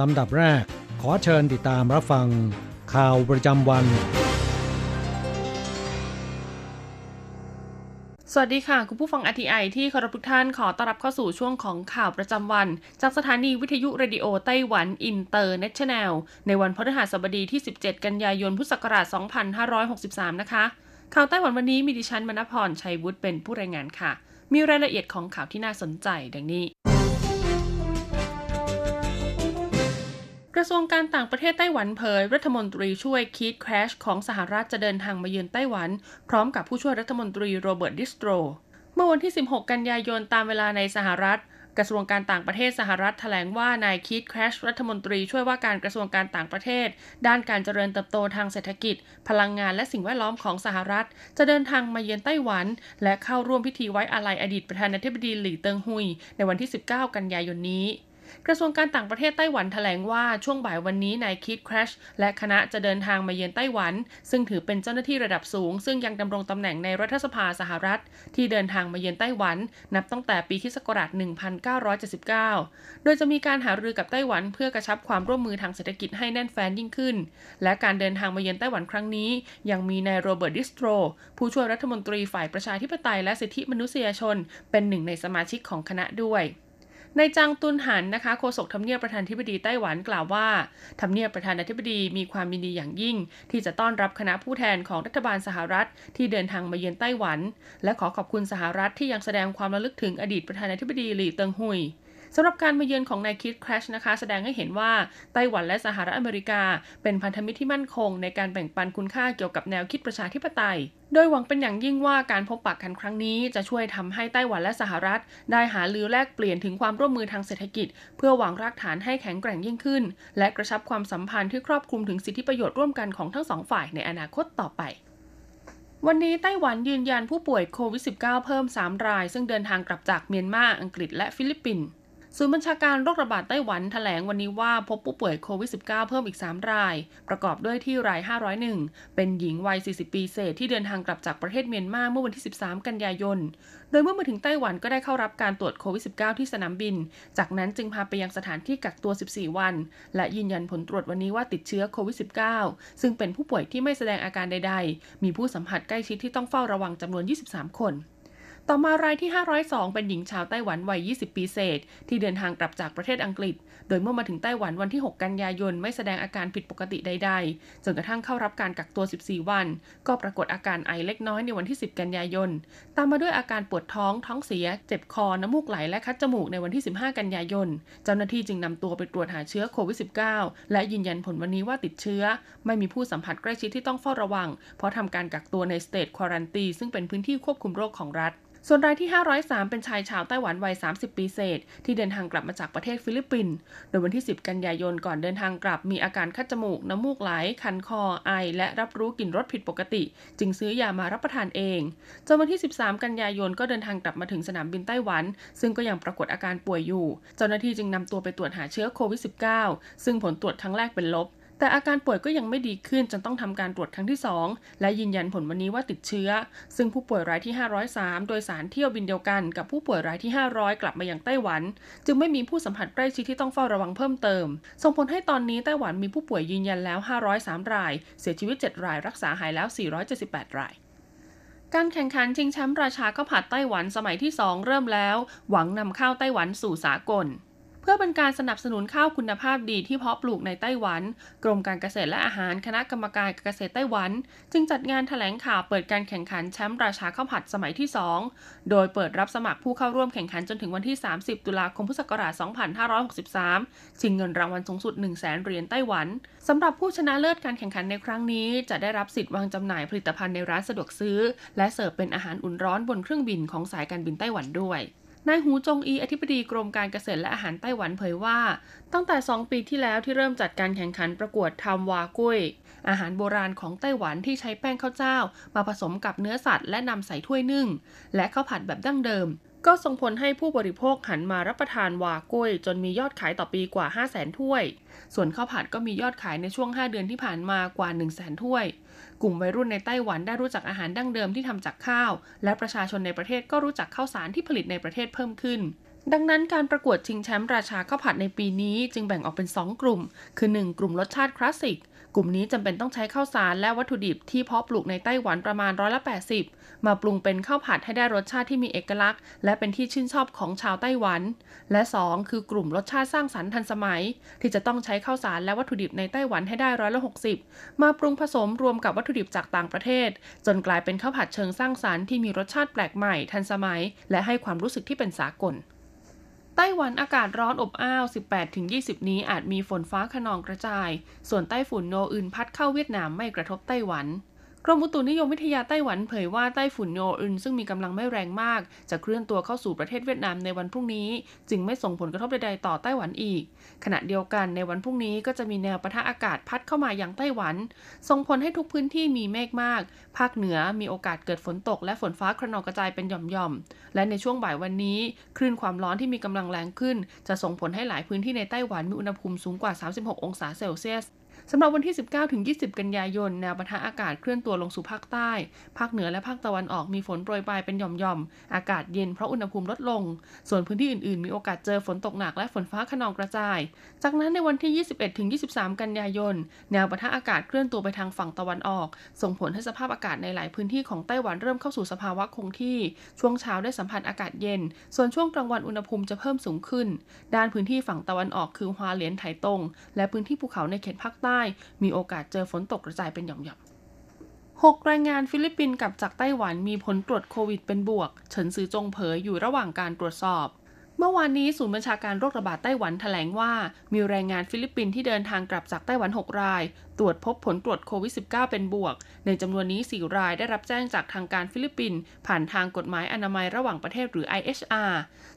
ลำดับแรก ขอเชิญติดตามรับฟัง ข่าวประจำวัน สวัสดีค่ะ คุณผู้ฟัง RTI ที่เคารพทุกท่านขอต้อนรับเข้าสู่ช่วงของข่าวประจำวัน จากสถานีวิทยุ Radio Taiwan International ในวันพฤหัสบดีที่ 17 กันยายนพุทธศักราช 2563 นะคะ ข่าวไต้หวันวันนี้มีดิฉันมณพรชัยวุฒิเป็นผู้รายงานค่ะ มีรายละเอียดของข่าวที่น่าสนใจดังนี้ กระทรวงการต่างประเทศไต้หวันเผย รัฐมนตรีช่วยคีตแครชของสหรัฐจะเดินทางมาเยือนไต้หวัน พร้อมกับผู้ช่วยรัฐมนตรีโรเบิร์ตดิสโตร เมื่อวันที่ 16 กันยายนตามเวลาในสหรัฐ กระทรวงการต่างประเทศสหรัฐแถลงว่านายคีตแครชรัฐมนตรีช่วยว่าการกระทรวงการต่างประเทศ ด้านการเจริญเติบโตทางเศรษฐกิจ พลังงานและสิ่งแวดล้อมของสหรัฐ จะเดินทางมาเยือนไต้หวัน และเข้าร่วมพิธีไว้อาลัยอดีตประธานาธิบดีหลี่เติงฮุยในวันที่ 19 กันยายนนี้ กระทรวงการต่างประเทศไต้หวันแถลงว่าช่วงบ่ายวันนี้นายคิดแครชและคณะจะเดินทางมาเยือนไต้หวัน ซึ่งถือเป็นเจ้าหน้าที่ระดับสูง ซึ่งยังดำรงตำแหน่งในรัฐสภาสหรัฐ ที่เดินทางมาเยือนไต้หวัน นับตั้งแต่ปีคศ1979 โดยจะมีการหารือกับไต้หวันเพื่อกระชับความร่วมมือทางเศรษฐกิจให้แน่นแฟ้นยิ่งขึ้น และการเดินทางมาเยือนไต้หวันครั้งนี้ ยังมีนายโรเบิร์ตดิสโตรผู้ช่วยรัฐมนตรีฝ่ายประชาธิปไตยและสิทธิมนุษยชน เป็นหนึ่งในสมาชิกของคณะด้วย นายจางตุนหันนะคะโฆษกทำเนียบประธานาธิบดีไต้หวันกล่าวว่าทำเนียบประธานาธิบดีมีความยินดีอย่างยิ่ง ที่จะต้อนรับคณะผู้แทนของรัฐบาลสหรัฐ ที่เดินทางมาเยือนไต้หวัน และขอขอบคุณสหรัฐที่ยังแสดงความระลึกถึงอดีตประธานาธิบดีหลี่เติงฮุย สำหรับการมาเยือนของนายคีตแครชนะคะแสดงให้เห็นว่าไต้หวันและสหรัฐอเมริกา เป็นพันธมิตรที่มั่นคง ในการแบ่งปันคุณค่าเกี่ยวกับแนวคิดประชาธิปไตย โดยหวังเป็นอย่างยิ่งว่าการพบปะกันครั้งนี้จะช่วยทำให้ไต้หวันและสหรัฐ ได้หารือแลกเปลี่ยนถึงความร่วมมือทางเศรษฐกิจ เพื่อวางรากฐานให้แข็งแกร่งยิ่งขึ้น และกระชับความสัมพันธ์ที่ครอบคลุมถึงสิทธิประโยชน์ร่วมกันของทั้งสองฝ่ายในอนาคตต่อไปวันนี้ไต้หวันยืนยันผู้ป่วยโควิด -19 เพิ่ม 3 ราย ซึ่งเดินทางกลับจากเมียนมา อังกฤษและฟิลิปปินส์ ศูนย์บัญชาการโรคระบาดไต้หวันแถลงวันนี้ว่าพบผู้ป่วยโควิด -19 เพิ่มอีก 3 ราย ประกอบด้วยที่ราย 501 เป็นหญิงวัย 40 ปีเศษที่เดินทางกลับจากประเทศเมียนมาเมื่อวันที่ 13 กันยายน โดยเมื่อมาถึงไต้หวันก็ได้เข้ารับการตรวจโควิด -19 ที่สนามบิน จากนั้นจึงพาไปยังสถานที่กักตัว 14 วัน และยืนยันผลตรวจวันนี้ว่าติดเชื้อโควิด -19 ซึ่งเป็นผู้ป่วยที่ไม่แสดงอาการใด ๆ มีผู้สัมผัสใกล้ชิดที่ต้องเฝ้าระวังจำนวน 23 คน ต่อมารายที่ 502 เป็นหญิงชาวไต้หวันวัย 20 ปีเศษ ที่เดินทางกลับจากประเทศอังกฤษ โดยเมื่อมาถึงไต้หวันวันที่ 6 กันยายนไม่แสดงอาการผิดปกติใดๆ จนกระทั่งเข้ารับการกักตัว 14 วัน ก็ปรากฏอาการไอเล็กน้อยในวันที่ 10 กันยายน ตามมาด้วยอาการปวดท้อง ท้องเสีย เจ็บคอ น้ำมูกไหล และคัดจมูกในวันที่ 15 กันยายน เจ้าหน้าที่จึงนำตัวไปตรวจหาเชื้อโควิด -19 และยืนยันผลวันนี้ว่าติดเชื้อ ไม่มีผู้สัมผัสใกล้ชิดที่ต้องเฝ้าระวัง เพราะทำการกักตัวใน state quarantine ซึ่งเป็นพื้นที่ควบคุมโรคของรัฐ ส่วนรายที่ 503 เป็นชายชาวไต้หวันวัย 30 ปีเศษ ที่เดินทางกลับมาจากประเทศฟิลิปปินส์ โดยวันที่ 10 กันยายนก่อนเดินทางกลับมีอาการคัดจมูก น้ำมูกไหล คันคอ ไอ และรับรู้กลิ่นรสผิดปกติ จึงซื้อยามารับประทานเอง จนวันที่ 13 กันยายนก็เดินทางกลับมาถึงสนามบินไต้หวัน ซึ่งก็ยังปรากฏอาการป่วยอยู่ เจ้าหน้าที่จึงนำตัวไปตรวจหาเชื้อโควิด -19 ซึ่งผลตรวจครั้งแรกเป็นลบ แต่อาการป่วยก็ยังไม่ดีขึ้นจนต้องทำการตรวจครั้งที่ 2 และยืนยันผลวันนี้ว่าติดเชื้อ ซึ่งผู้ป่วยรายที่ 503 โดยสารเที่ยวบินเดียวกันกับผู้ป่วยรายที่ 500 กลับมายังไต้หวัน จึงไม่มีผู้สัมผัสใกล้ชิดที่ต้องเฝ้าระวังเพิ่มเติม ส่งผลให้ตอนนี้ไต้หวันมีผู้ป่วยยืนยันแล้ว 503 ราย เสียชีวิต 7 ราย รักษาหายแล้ว 478 รายการแข่งขันชิงแชมป์ราชาข้าวผัดไต้หวันสมัยที่ 2 เริ่มแล้ว หวังนำข้าวไต้หวันสู่สากล เพื่อเป็นการสนับสนุนข้าวคุณภาพดีที่เพาะปลูกในไต้หวัน กรมการเกษตรและอาหารคณะกรรมการเกษตรไต้หวัน จึงจัดงานถแถลงข่าวเปิดการแข่งขันแชมป์ราชาข้าวผัดสมัยที่ 2 โดยเปิดรับสมัครผู้เข้าร่วมแข่งขันจนถึงวันที่ 30 ตุลาคมพุทธศักราช 2563 ชิงเงินรางวัลสูงสุด 1 0 0 0 0แสนเหรียญไต้หวันสำหรับผู้ชนะเลิศการแข่งขันในครั้งนี้ จะได้รับสิทธิ์วางจำหน่ายผลิตภัณฑ์ในร้านสะดวกซื้อ และเสิร์ฟเป็นอาหารอุ่นร้อนบนเครื่องบินของสายการบินไต้หวันด้วย นายหูจงอีอธิบดีกรมการเกษตรและอาหารไต้หวันเผยว่า ตั้งแต่ 2 ปีที่แล้วที่เริ่มจัดการแข่งขันประกวดทำวากุ้ย อาหารโบราณของไต้หวันที่ใช้แป้งข้าวเจ้า มาผสมกับเนื้อสัตว์และนำใส่ถ้วยนึ่ง และข้าวผัดแบบดั้งเดิม ก็ส่งผลให้ผู้บริโภคหันมารับประทานวากุ้ยจนมียอดขายต่อปีกว่า 5 0 0แสนถ้วย ส่วนข้าวผัดก็มียอดขายในช่วง 5 เดือนที่ผ่านมากว่า 1 0 0 0 0แสนถ้วย กลุ่มวัยรุ่นในไต้หวันได้รู้จักอาหารดั้งเดิมที่ทำจากข้าว และประชาชนในประเทศก็รู้จักข้าวสารที่ผลิตในประเทศเพิ่มขึ้นดังนั้นการประกวดชิงแชมป์ราชาข้าวผัดในปีนี้จึงแบ่งออกเป็น 2 กลุ่ม คือ 1 กลุ่มรสชาติคลาสสิก กลุ่มนี้จำเป็นต้องใช้ข้าวสารและวัตถุดิบที่เพาะปลูกในไต้หวันประมาณร้อยละ80 มาปรุงเป็นข้าวผัดให้ได้รสชาติที่มีเอกลักษณ์ และเป็นที่ชื่นชอบของชาวไต้หวัน และ 2 คือกลุ่มรสชาติสร้างสรรค์ทันสมัย ที่จะต้องใช้ข้าวสารและวัตถุดิบในไต้หวันให้ได้ร้อยละ60 มาปรุงผสมรวมกับวัตถุดิบจากต่างประเทศ จนกลายเป็นข้าวผัดเชิงสร้างสรรค์ที่มีรสชาติแปลกใหม่ทันสมัย และให้ความรู้สึกที่เป็นสากล ไต้หวันอากาศร้อนอบอ้าว 18-20 นี้อาจมีฝนฟ้าขนองกระจาย ส่วนไต้ฝุ่นโนอื่นพัดเข้าเวียดนามไม่กระทบไต้หวัน กรมอุตุนิยมวิทยาไต้หวันเผยว่าไต้ฝุ่นโนอึนซึ่งมีกำลังไม่แรงมาก จะเคลื่อนตัวเข้าสู่ประเทศเวียดนามในวันพรุ่งนี้ จึงไม่ส่งผลกระทบใดๆต่อไต้หวันอีก ขณะเดียวกันในวันพรุ่งนี้ก็จะมีแนวปะทะอากาศพัดเข้ามาอย่างไต้หวัน ส่งผลให้ทุกพื้นที่มีเมฆมาก ภาคเหนือมีโอกาสเกิดฝนตกและฝนฟ้าคระนองกระจายเป็นหย่อมๆและในช่วงบ่ายวันนี้คลื่นความร้อนที่มีกำลังแรงขึ้น จะส่งผลให้หลายพื้นที่ในไต้หวันมีอุณหภูมิสูงกว่า 36 องศาเซลเซียส สำหรับวันที่ 19ถึง20 กันยายน แนวปะทะอากาศเคลื่อนตัวลงสู่ภาคใต้ ภาคเหนือและภาคตะวันออกมีฝนโปรยปลายเป็นหย่อมๆ อากาศเย็นเพราะอุณหภูมิลดลง ส่วนพื้นที่อื่นๆ มีโอกาสเจอฝนตกหนักและฝนฟ้าคะนองกระจาย จากนั้นในวันที่ 21ถึง23 กันยายน แนวปะทะอากาศเคลื่อนตัวไปทางฝั่งตะวันออก ส่งผลให้สภาพอากาศในหลายพื้นที่ของไต้หวันเริ่มเข้าสู่สภาวะคงที่ ช่วงเช้าได้สัมผัสอากาศเย็น ส่วนช่วงกลางวันอุณหภูมิจะเพิ่มสูงขึ้น ด้านพื้นที่ฝั่งตะวันออกคือฮวาเหลียนไถตงและพื้นที่ภูเขาในเขตภาคใต้มีโอกาสเจอฝนตกกระจายเป็นหย่อมๆ6แรงงานฟิลิปปินส์กลับจากไต้หวันมีผลตรวจโควิดเป็นบวก เฉินซือจงเผยอยู่ระหว่างการตรวจสอบ เมื่อวานนี้ศูนย์บัญชาการโรคระบาดไต้หวันแถลงว่า มีแรงงานฟิลิปปินส์ที่เดินทางกลับจากไต้หวัน 6 ราย ตรวจพบผลตรวจโควิด -19 เป็นบวก ในจำนวนนี้ 4 รายได้รับแจ้งจากทางการฟิลิปปินส์ผ่านทางกฎหมายอนามัยระหว่างประเทศหรือ IHR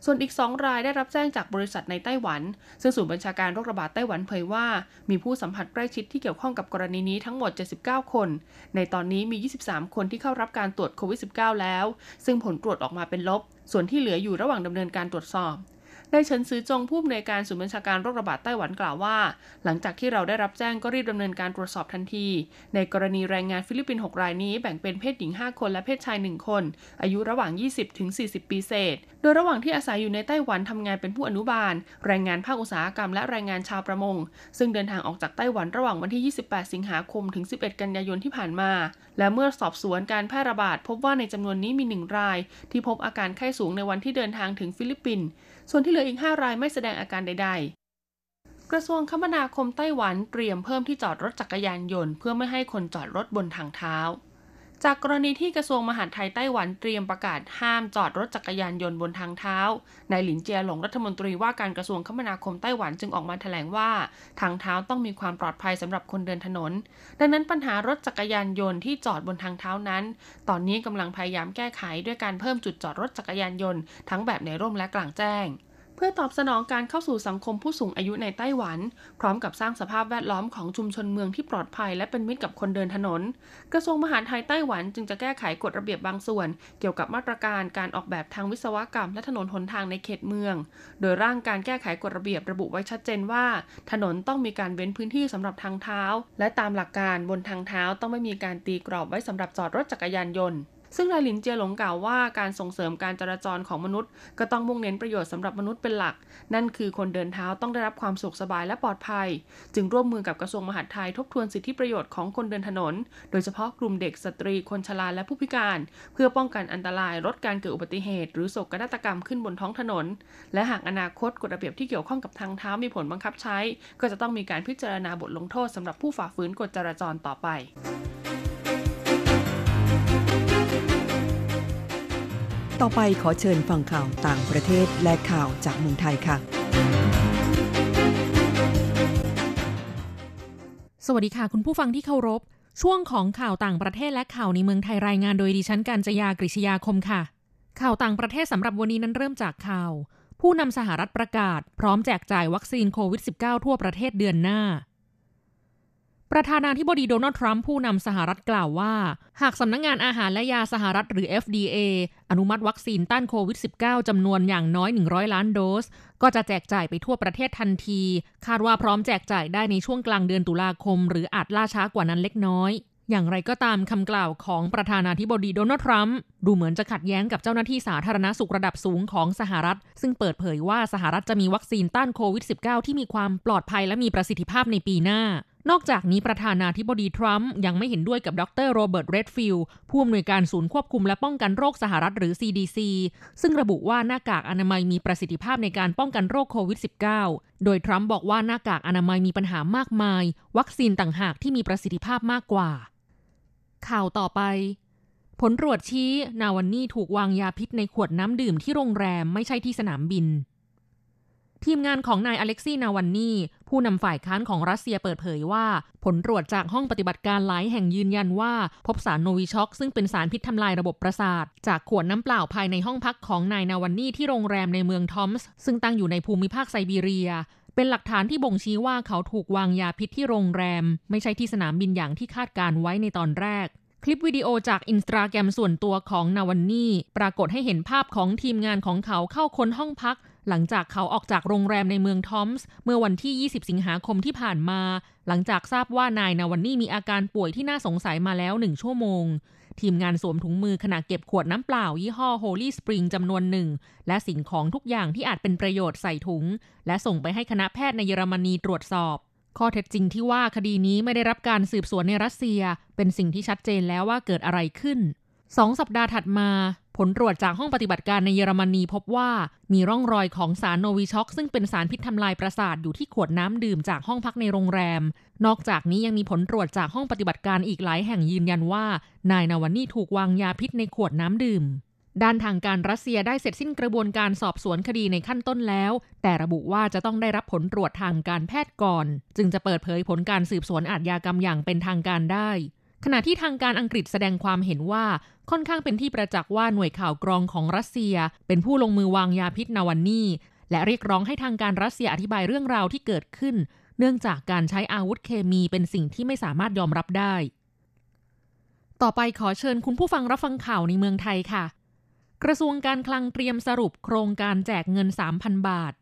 ส่วนอีก 2 รายได้รับแจ้งจากบริษัทในไต้หวัน ซึ่งศูนย์บัญชาการโรคระบาดไต้หวันเผยว่า มีผู้สัมผัสใกล้ชิดที่เกี่ยวข้องกับกรณีนี้ทั้งหมด 79 คน ในตอนนี้มี 23 คนที่เข้ารับการตรวจโควิด -19 แล้ว ซึ่งผลตรวจออกมาเป็นลบ ส่วนที่เหลืออยู่ระหว่างดำเนินการตรวจสอบ นายเฉินซือจงผู้อำนวยการศูนย์บัญชาการโรคระบาดไต้หวันกล่าวว่า หลังจากที่เราได้รับแจ้งก็รีบดำเนินการตรวจสอบทันที ในกรณีแรงงานฟิลิปปินส์6รายนี้แบ่งเป็นเพศหญิง 5 คนและเพศชาย 1 คน อายุระหว่าง 20ถึง40 ปีเศษ โดยระหว่างที่อาศัยอยู่ในไต้หวันทำงานเป็นผู้อนุบาล แรงงานภาคอุตสาหกรรมและแรงงานชาวประมง ซึ่งเดินทางออกจากไต้หวันระหว่างวันที่ 28 สิงหาคมถึง 11 กันยายนที่ผ่านมา และเมื่อสอบสวนการแพร่ระบาดพบว่าในจำนวนนี้มีหนึ่งราย ที่พบอาการไข้สูงในวันที่เดินทางถึงฟิลิปปินส์ ส่วนที่เหลืออีก 5 รายไม่แสดงอาการใด ๆ กระทรวงคมนาคมไต้หวันเตรียมเพิ่มที่จอดรถจักรยานยนต์ เพื่อไม่ให้คนจอดรถบนทางเท้า จากกรณีที่กระทรวงมหาดไทยไต้หวันเตรียมประกาศห้ามจอดรถจักรยานยนต์บนทางเท้า นายหลินเจียหลงรัฐมนตรีว่าการกระทรวงคมนาคมไต้หวันจึงออกมาแถลงว่า ทางเท้าต้องมีความปลอดภัยสำหรับคนเดินถนน ดังนั้นปัญหารถจักรยานยนต์ที่จอดบนทางเท้านั้น ตอนนี้กำลังพยายามแก้ไขด้วยการเพิ่มจุดจอดรถจักรยานยนต์ทั้งแบบในร่มและกลางแจ้ง พื่อตอบสนองการเข้าสู่สังคมผู้สูงอายุในไต้หวัน พร้อมกับสร้างสภาพแวดล้อมของชุมชนเมืองที่ปลอดภัยและเป็นมิตรกับคนเดินถนน กระทรวงมหาดไทยไต้หวันจึงจะแก้ไขกฎระเบียบบางส่วน เกี่ยวกับมาตรการการออกแบบทางวิศวกรรมและถนนหนทางในเขตเมือง โดยร่างการแก้ไขกฎระเบียบระบุไว้ชัดเจนว่า ถนนต้องมีการเว้นพื้นที่สำหรับทางเท้า และตามหลักการบนทางเท้าต้องไม่มีการตีกรอบไว้สำหรับจอดรถจักรยานยนต์ ซึ่งนายหลินเจียหลงกล่าวว่าการส่งเสริมการจราจรของมนุษย์ ก็ต้องมุ่งเน้นประโยชน์สำหรับมนุษย์เป็นหลัก นั่นคือคนเดินเท้าต้องได้รับความสุขสบายและปลอดภัย จึงร่วมมือกับกระทรวงมหาดไทยทบทวนสิทธิประโยชน์ของคนเดินถนน โดยเฉพาะกลุ่มเด็กสตรีคนชราและผู้พิการ เพื่อป้องกันอันตรายลดการเกิดอุบัติเหตุ หรือโศกนาฏกรรมขึ้นบนท้องถนน และหากอนาคตกฎระเบียบที่เกี่ยวข้องกับทางเท้ามีผลบังคับใช้ ก็จะต้องมีการพิจารณาบทลงโทษสำหรับผู้ฝ่าฝืนกฎจราจรต่อไป ต่อไปขอเชิญฟังข่าวต่างประเทศและข่าวจากเมืองไทยค่ะ สวัสดีค่ะ คุณผู้ฟังที่เคารพ ช่วงของข่าวต่างประเทศและข่าวในเมืองไทยรายงานโดยดิฉันการจยากริชยาคมค่ะ ข่าวต่างประเทศสำหรับวันนี้นั้นเริ่มจากข่าว ผู้นำสหรัฐประกาศ พร้อมแจกจ่ายวัคซีนโควิด -19 ทั่วประเทศเดือนหน้า ประธานาธิบดีโดนัลด์ทรัมป์ผู้นำสหรัฐกล่าวว่า หากสำนักงงานอาหารและยาสหรัฐหรือ FDA อนุมัติวัคซีนต้านโควิด -19 จำนวนอย่างน้อย 100 ล้านโดส ก็จะแจกจ่ายไปทั่วประเทศทันที คาดว่าพร้อมแจกจ่ายได้ในช่วงกลางเดือนตุลาคม หรืออาจล่าช้ากว่านั้นเล็กน้อย อย่างไรก็ตามคำกล่าวของประธานาธิบดีโดนัลด์ทรัมป์ดูเหมือนจะขัดแย้งกับเจ้าหน้าที่สาธารณสุขระดับสูงของสหรัฐ ซึ่งเปิดเผยว่าสหรัฐจะมีวัคซีนต้านโควิด -19 ที่มีความปลอดภัยและมีประสิทธิภาพในปีหน้า นอกจากนี้ประธานาธิบดีทรัมป์ยังไม่เห็นด้วยกับดรโรเบิร์ตเรดฟิลด์ผู้อำนวยการศูนย์ควบคุมและป้องกันโรคสหรัฐหรือ CDC ซึ่งระบุว่าหน้ากากอนามัยมีประสิทธิภาพในการป้องกันโรคโควิด -19 โดยทรัมป์บอกว่าหน้ากากอนามัยมีปัญหามากมาย วัคซีนต่างหากที่มีประสิทธิภาพมากกว่า ข่าวต่อไป ผลตรวจชี้นาวันนี่ถูกวางยาพิษในขวดน้ำดื่มที่โรงแรมไม่ใช่ที่สนามบิน ทีมงานของนายอเล็กซี่นาวันนี่ผู้นำฝ่ายค้านของรัสเซียเปิดเผยว่า ผลตรวจจากห้องปฏิบัติการหลายแห่งยืนยันว่า พบสารโนวิช็อกซึ่งเป็นสารพิษทำลายระบบประสาท จากขวดน้ำเปล่าภายในห้องพักของนายนาวันนี่ที่โรงแรมในเมืองทอมส์ซึ่งตั้งอยู่ในภูมิภาคไซบีเรีย เป็นหลักฐานที่บ่งชี้ว่าเขาถูกวางยาพิษที่โรงแรม ไม่ใช่ที่สนามบินอย่างที่คาดการไว้ในตอนแรกคลิปวิดีโอจากอินสตาแกรมส่วนตัวของนาวันนี่ปรากฏให้เห็นภาพของทีมงานของเขาเข้าค้นห้องพัก หลังจากเขาออกจากโรงแรมในเมืองทอมส์เมื่อวันที่ 20 สิงหาคมที่ผ่านมา หลังจากทราบว่านายนาวันนี่มีอาการป่วยที่น่าสงสัยมาแล้วหนึ่งชั่วโมง ทีมงานสวมถุงมือขณะเก็บขวดน้ำเปล่า ยี่ห้อ Holy Spring จำนวนหนึ่ง และสิ่งของทุกอย่างที่อาจเป็นประโยชน์ใส่ถุง และส่งไปให้คณะแพทย์ในเยอรมนีตรวจสอบ ข้อเท็จจริงที่ว่าคดีนี้ไม่ได้รับการสืบสวนในรัสเซีย เป็นสิ่งที่ชัดเจนแล้วว่าเกิดอะไรขึ้นสองสัปดาห์ถัดมา ผลตรวจจากห้องปฏิบัติการในเยอรมนีพบว่ามีร่องรอยของสารโนวิช็อกซึ่งเป็นสารพิษทำลายประสาทอยู่ที่ขวดน้ำดื่มจากห้องพักในโรงแรม นอกจากนี้ยังมีผลตรวจจากห้องปฏิบัติการอีกหลายแห่งยืนยันว่า นายนาวันนี่ถูกวางยาพิษในขวดน้ำดื่ม ด้านทางการรัสเซียได้เสร็จสิ้นกระบวนการสอบสวนคดีในขั้นต้นแล้ว แต่ระบุว่าจะต้องได้รับผลตรวจทางการแพทย์ก่อน จึงจะเปิดเผยผลการสืบสวนอาชญากรรมอย่างเป็นทางการได้ ขณะที่ทางการอังกฤษแสดงความเห็นว่าค่อนข้างเป็นที่ประจักษ์ว่าหน่วยข่าวกรองของรัสเซีย เป็นผู้ลงมือวางยาพิษนาวันนี่และเรียกร้องให้ทางการรัสเซียอธิบายเรื่องราวที่เกิดขึ้น เนื่องจากการใช้อาวุธเคมีเป็นสิ่งที่ไม่สามารถยอมรับได้ ต่อไปขอเชิญคุณผู้ฟังรับฟังข่าวในเมืองไทยค่ะ กระทรวงการคลังเตรียมสรุปโครงการแจกเงิน 3,000 บาท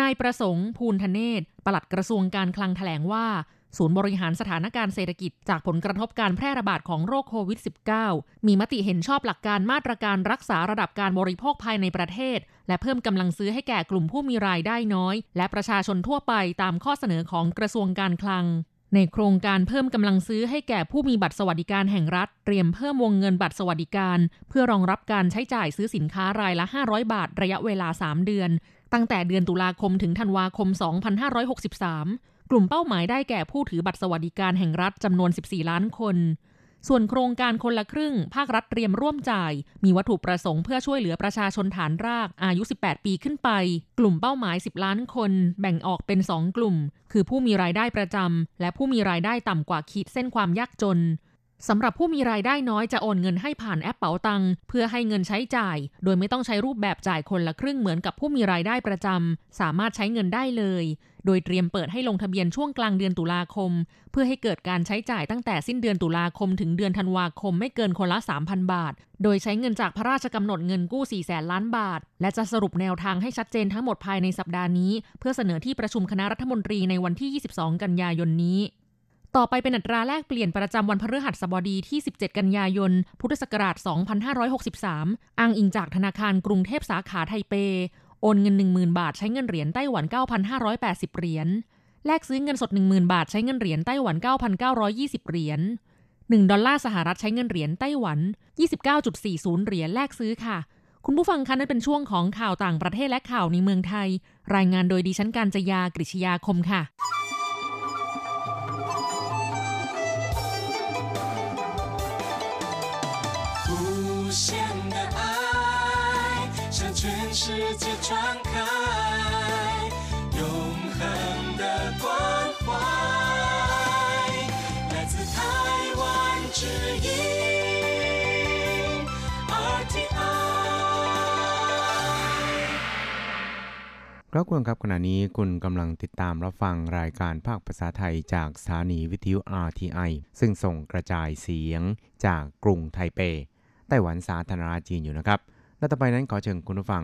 นายประสงค์ ภูลธเนศปลัดกระทรวงการคลังแถลงว่า ศูนย์บริหารสถานการณ์เศรษฐกิจจากผลกระทบการแพร่ระบาดของโรคโควิด -19 มีมติเห็นชอบหลักการมาตรการรักษาระดับการบริโภคภายในประเทศ และเพิ่มกำลังซื้อให้แก่กลุ่มผู้มีรายได้น้อย และประชาชนทั่วไปตามข้อเสนอของกระทรวงการคลัง ในโครงการเพิ่มกำลังซื้อให้แก่ผู้มีบัตรสวัสดิการแห่งรัฐ เตรียมเพิ่มวงเงินบัตรสวัสดิการ เพื่อรองรับการใช้จ่ายซื้อสินค้ารายละ 500 บาท ระยะเวลา 3 เดือน ตั้งแต่เดือนตุลาคมถึงธันวาคม 2563 กลุ่มเป้าหมายได้แก่ผู้ถือบัตรสวัสดิการแห่งรัฐจำนวน 14 ล้านคน ส่วนโครงการคนละครึ่ง ภาครัฐเตรียมร่วมจ่าย มีวัตถุประสงค์เพื่อช่วยเหลือประชาชนฐานรากอายุ 18 ปีขึ้นไป กลุ่มเป้าหมาย 10 ล้านคน แบ่งออกเป็น 2 กลุ่ม คือผู้มีรายได้ประจำและผู้มีรายได้ต่ำกว่าขีดเส้นความยากจนสำหรับผู้มีรายได้น้อยจะโอนเงินให้ผ่านแอปเป๋าตังเพื่อให้เงินใช้จ่าย โดยไม่ต้องใช้รูปแบบจ่ายคนละครึ่งเหมือนกับผู้มีรายได้ประจำสามารถใช้เงินได้เลย โดยเตรียมเปิดให้ลงทะเบียนช่วงกลางเดือนตุลาคม เพื่อให้เกิดการใช้จ่ายตั้งแต่สิ้นเดือนตุลาคมถึงเดือนธันวาคมไม่เกินคนละ 3,000 บาท โดยใช้เงินจากพระราชกำหนดเงินกู้ 4 แสนล้านบาท และจะสรุปแนวทางให้ชัดเจนทั้งหมดภายในสัปดาห์นี้ เพื่อเสนอที่ประชุมคณะรัฐมนตรีในวันที่ 22 กันยายนนี้ต่อไปเป็นอัตราแลกเปลี่ยนประจำวันพฤหัสบดีที่ 17 กันยายน พุทธศักราช 2563 อ้างอิงจากธนาคารกรุงเทพสาขาไทเป โอนเงิน 10,000 บาทใช้เงินเหรียญไต้หวัน 9,580 เหรียญ แลกซื้อเงินสด 10,000 บาทใช้เงินเหรียญไต้หวัน 9,920 เหรียญ 1 ดอลลาร์สหรัฐใช้เงินเหรียญไต้หวัน 29.40 เหรียญแลกซื้อค่ะ คุณผู้ฟังคะนั่นเป็นช่วงของข่าวต่างประเทศและข่าวในเมืองไทย รายงานโดยดิฉันการจยากริชยาคมค่ะ 世界传开永恒的关怀来自台湾之音 RTI ครับคุณครับขณะนี้คุณกำลังติดตามรับฟังรายการภาคภาษาไทยจากสถานีวิทยุ RTI ซึ่งส่งกระจายเสียงจากกรุงไทเป ไต้หวันสาธารณรัฐจีนอยู่นะครับ และต่อไปนั้นขอเชิญคุณผู้ฟัง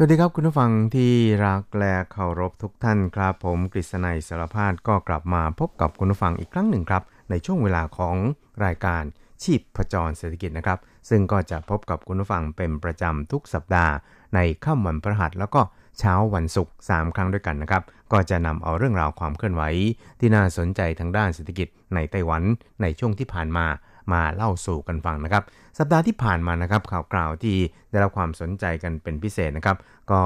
สวัสดีครับคุณผู้ฟังที่รักและเคารพทุกท่านครับ ผมกฤษณัยสารพาดก็กลับมาพบกับคุณผู้ฟังอีกครั้งหนึ่งครับ ในช่วงเวลาของรายการชีพประจรเศรษฐกิจนะครับ ซึ่งก็จะพบกับคุณผู้ฟังเป็นประจำทุกสัปดาห์ ในค่ำวันพฤหัสแล้วก็เช้าวันศุกร์3ครั้งด้วยกันนะครับ ก็จะนำเอาเรื่องราวความเคลื่อนไหว ที่น่าสนใจทางด้านเศรษฐกิจในไต้หวันในช่วงที่ผ่านมา มาเล่าสู่กันฟังนะครับ สัปดาห์ที่ผ่านมานะครับ ข่าวกล่าวที่ได้รับความสนใจกันเป็นพิเศษนะครับ ก็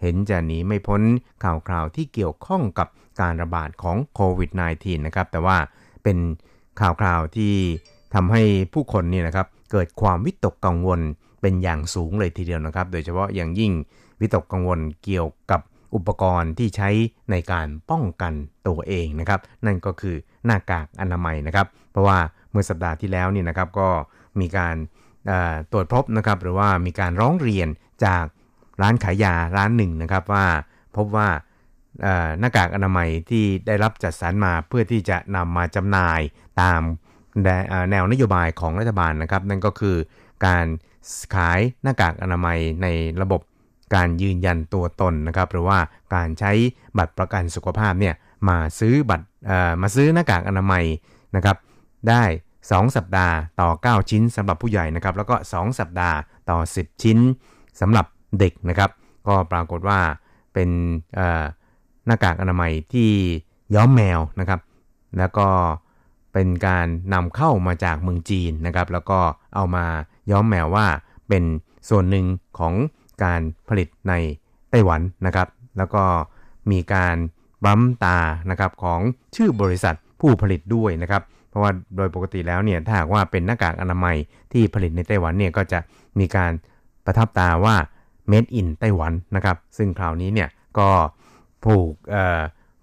เห็นจะหนีไม่พ้นข่าวคราวที่เกี่ยวข้องกับการระบาดของโควิด -19 นะครับ แต่ว่าเป็นข่าวคราวที่ทำให้ผู้คนนี่นะครับเกิดความวิตกกังวลเป็นอย่างสูงเลยทีเดียวนะครับ โดยเฉพาะอย่างยิ่งวิตกกังวลเกี่ยวกับอุปกรณ์ที่ใช้ในการป้องกันตัวเองนะครับ นั่นก็คือหน้ากากอนามัยนะครับ เพราะว่า เมื่อสัปดาห์ที่แล้วนี่นะครับก็มีการตรวจพบนะครับหรือว่ามีการร้องเรียนจากร้านขายยาร้านหนึ่งนะครับว่าพบว่าหน้ากากอนามัยที่ได้รับจัดสรรมาเพื่อที่จะนำมาจำหน่ายตามแนวนโยบายของรัฐบาลนะครับ นั่นก็คือการขายหน้ากากอนามัยในระบบการยืนยันตัวตนนะครับ หรือว่าการใช้บัตรประกันสุขภาพเนี่ยมาซื้อบัตรมาซื้อหน้ากากอนามัยนะครับ ได้ 2 สัปดาห์ต่อ 9 ชิ้นสำหรับผู้ใหญ่นะครับแล้วก็ 2 สัปดาห์ต่อ 10 ชิ้นสำหรับเด็กนะครับ ก็ปรากฏว่าเป็นหน้ากากอนามัยที่ย้อมแมวนะครับ แล้วก็เป็นการนำเข้ามาจากเมืองจีนนะครับ แล้วก็เอามาย้อมแมวว่าเป็นส่วนหนึ่งของการผลิตในไต้หวันนะครับ แล้วก็มีการบั๊มตานะครับของชื่อบริษัทผู้ผลิตด้วยนะครับ เพราะว่าโดยปกติแล้วเนี่ยถ้าหากว่าเป็นหน้ากากอนามัยที่ผลิตในไต้หวันเนี่ยก็จะมีการประทับตาว่า made in ไต้หวันนะครับ ซึ่งคราวนี้เนี่ยก็ผูก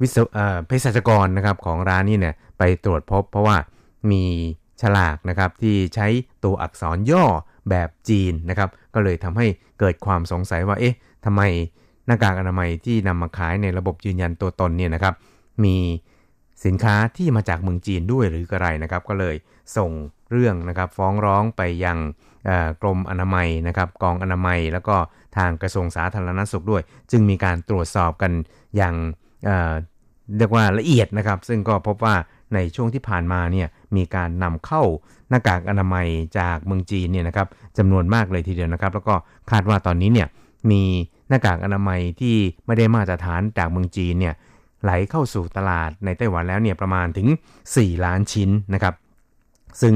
วิศวเภสัชกรนะครับของร้านนี้เนี่ยไปตรวจพบ เพราะว่ามีฉลากนะครับที่ใช้ตัวอักษรย่อแบบจีนนะครับ ก็เลยทำให้เกิดความสงสัยว่าเอ๊ะทำไมหน้ากากอนามัยที่นำมาขายในระบบยืนยันตัวตนเนี่ยนะครับ มี สินค้าที่มาจากเมืองจีนด้วยหรือกระไรนะครับ ก็เลยส่งเรื่องนะครับฟ้องร้องไปยังกรมอนามัยนะครับกองอนามัย แล้วก็ทางกระทรวงสาธารณสุขด้วย จึงมีการตรวจสอบกันอย่างเรียกว่าละเอียดนะครับ ซึ่งก็พบว่าในช่วงที่ผ่านมาเนี่ยมีการนำเข้าหน้ากากอนามัยจากเมืองจีนเนี่ยนะครับจำนวนมากเลยทีเดียวนะครับ แล้วก็คาดว่าตอนนี้เนี่ยมีหน้ากากอนามัยที่ไม่ได้มาตรฐานจากเมืองจีนเนี่ย ไหลเข้าสู่ตลาดในไต้หวันแล้วเนี่ยประมาณถึง 4 ล้านชิ้นนะครับ ซึ่ง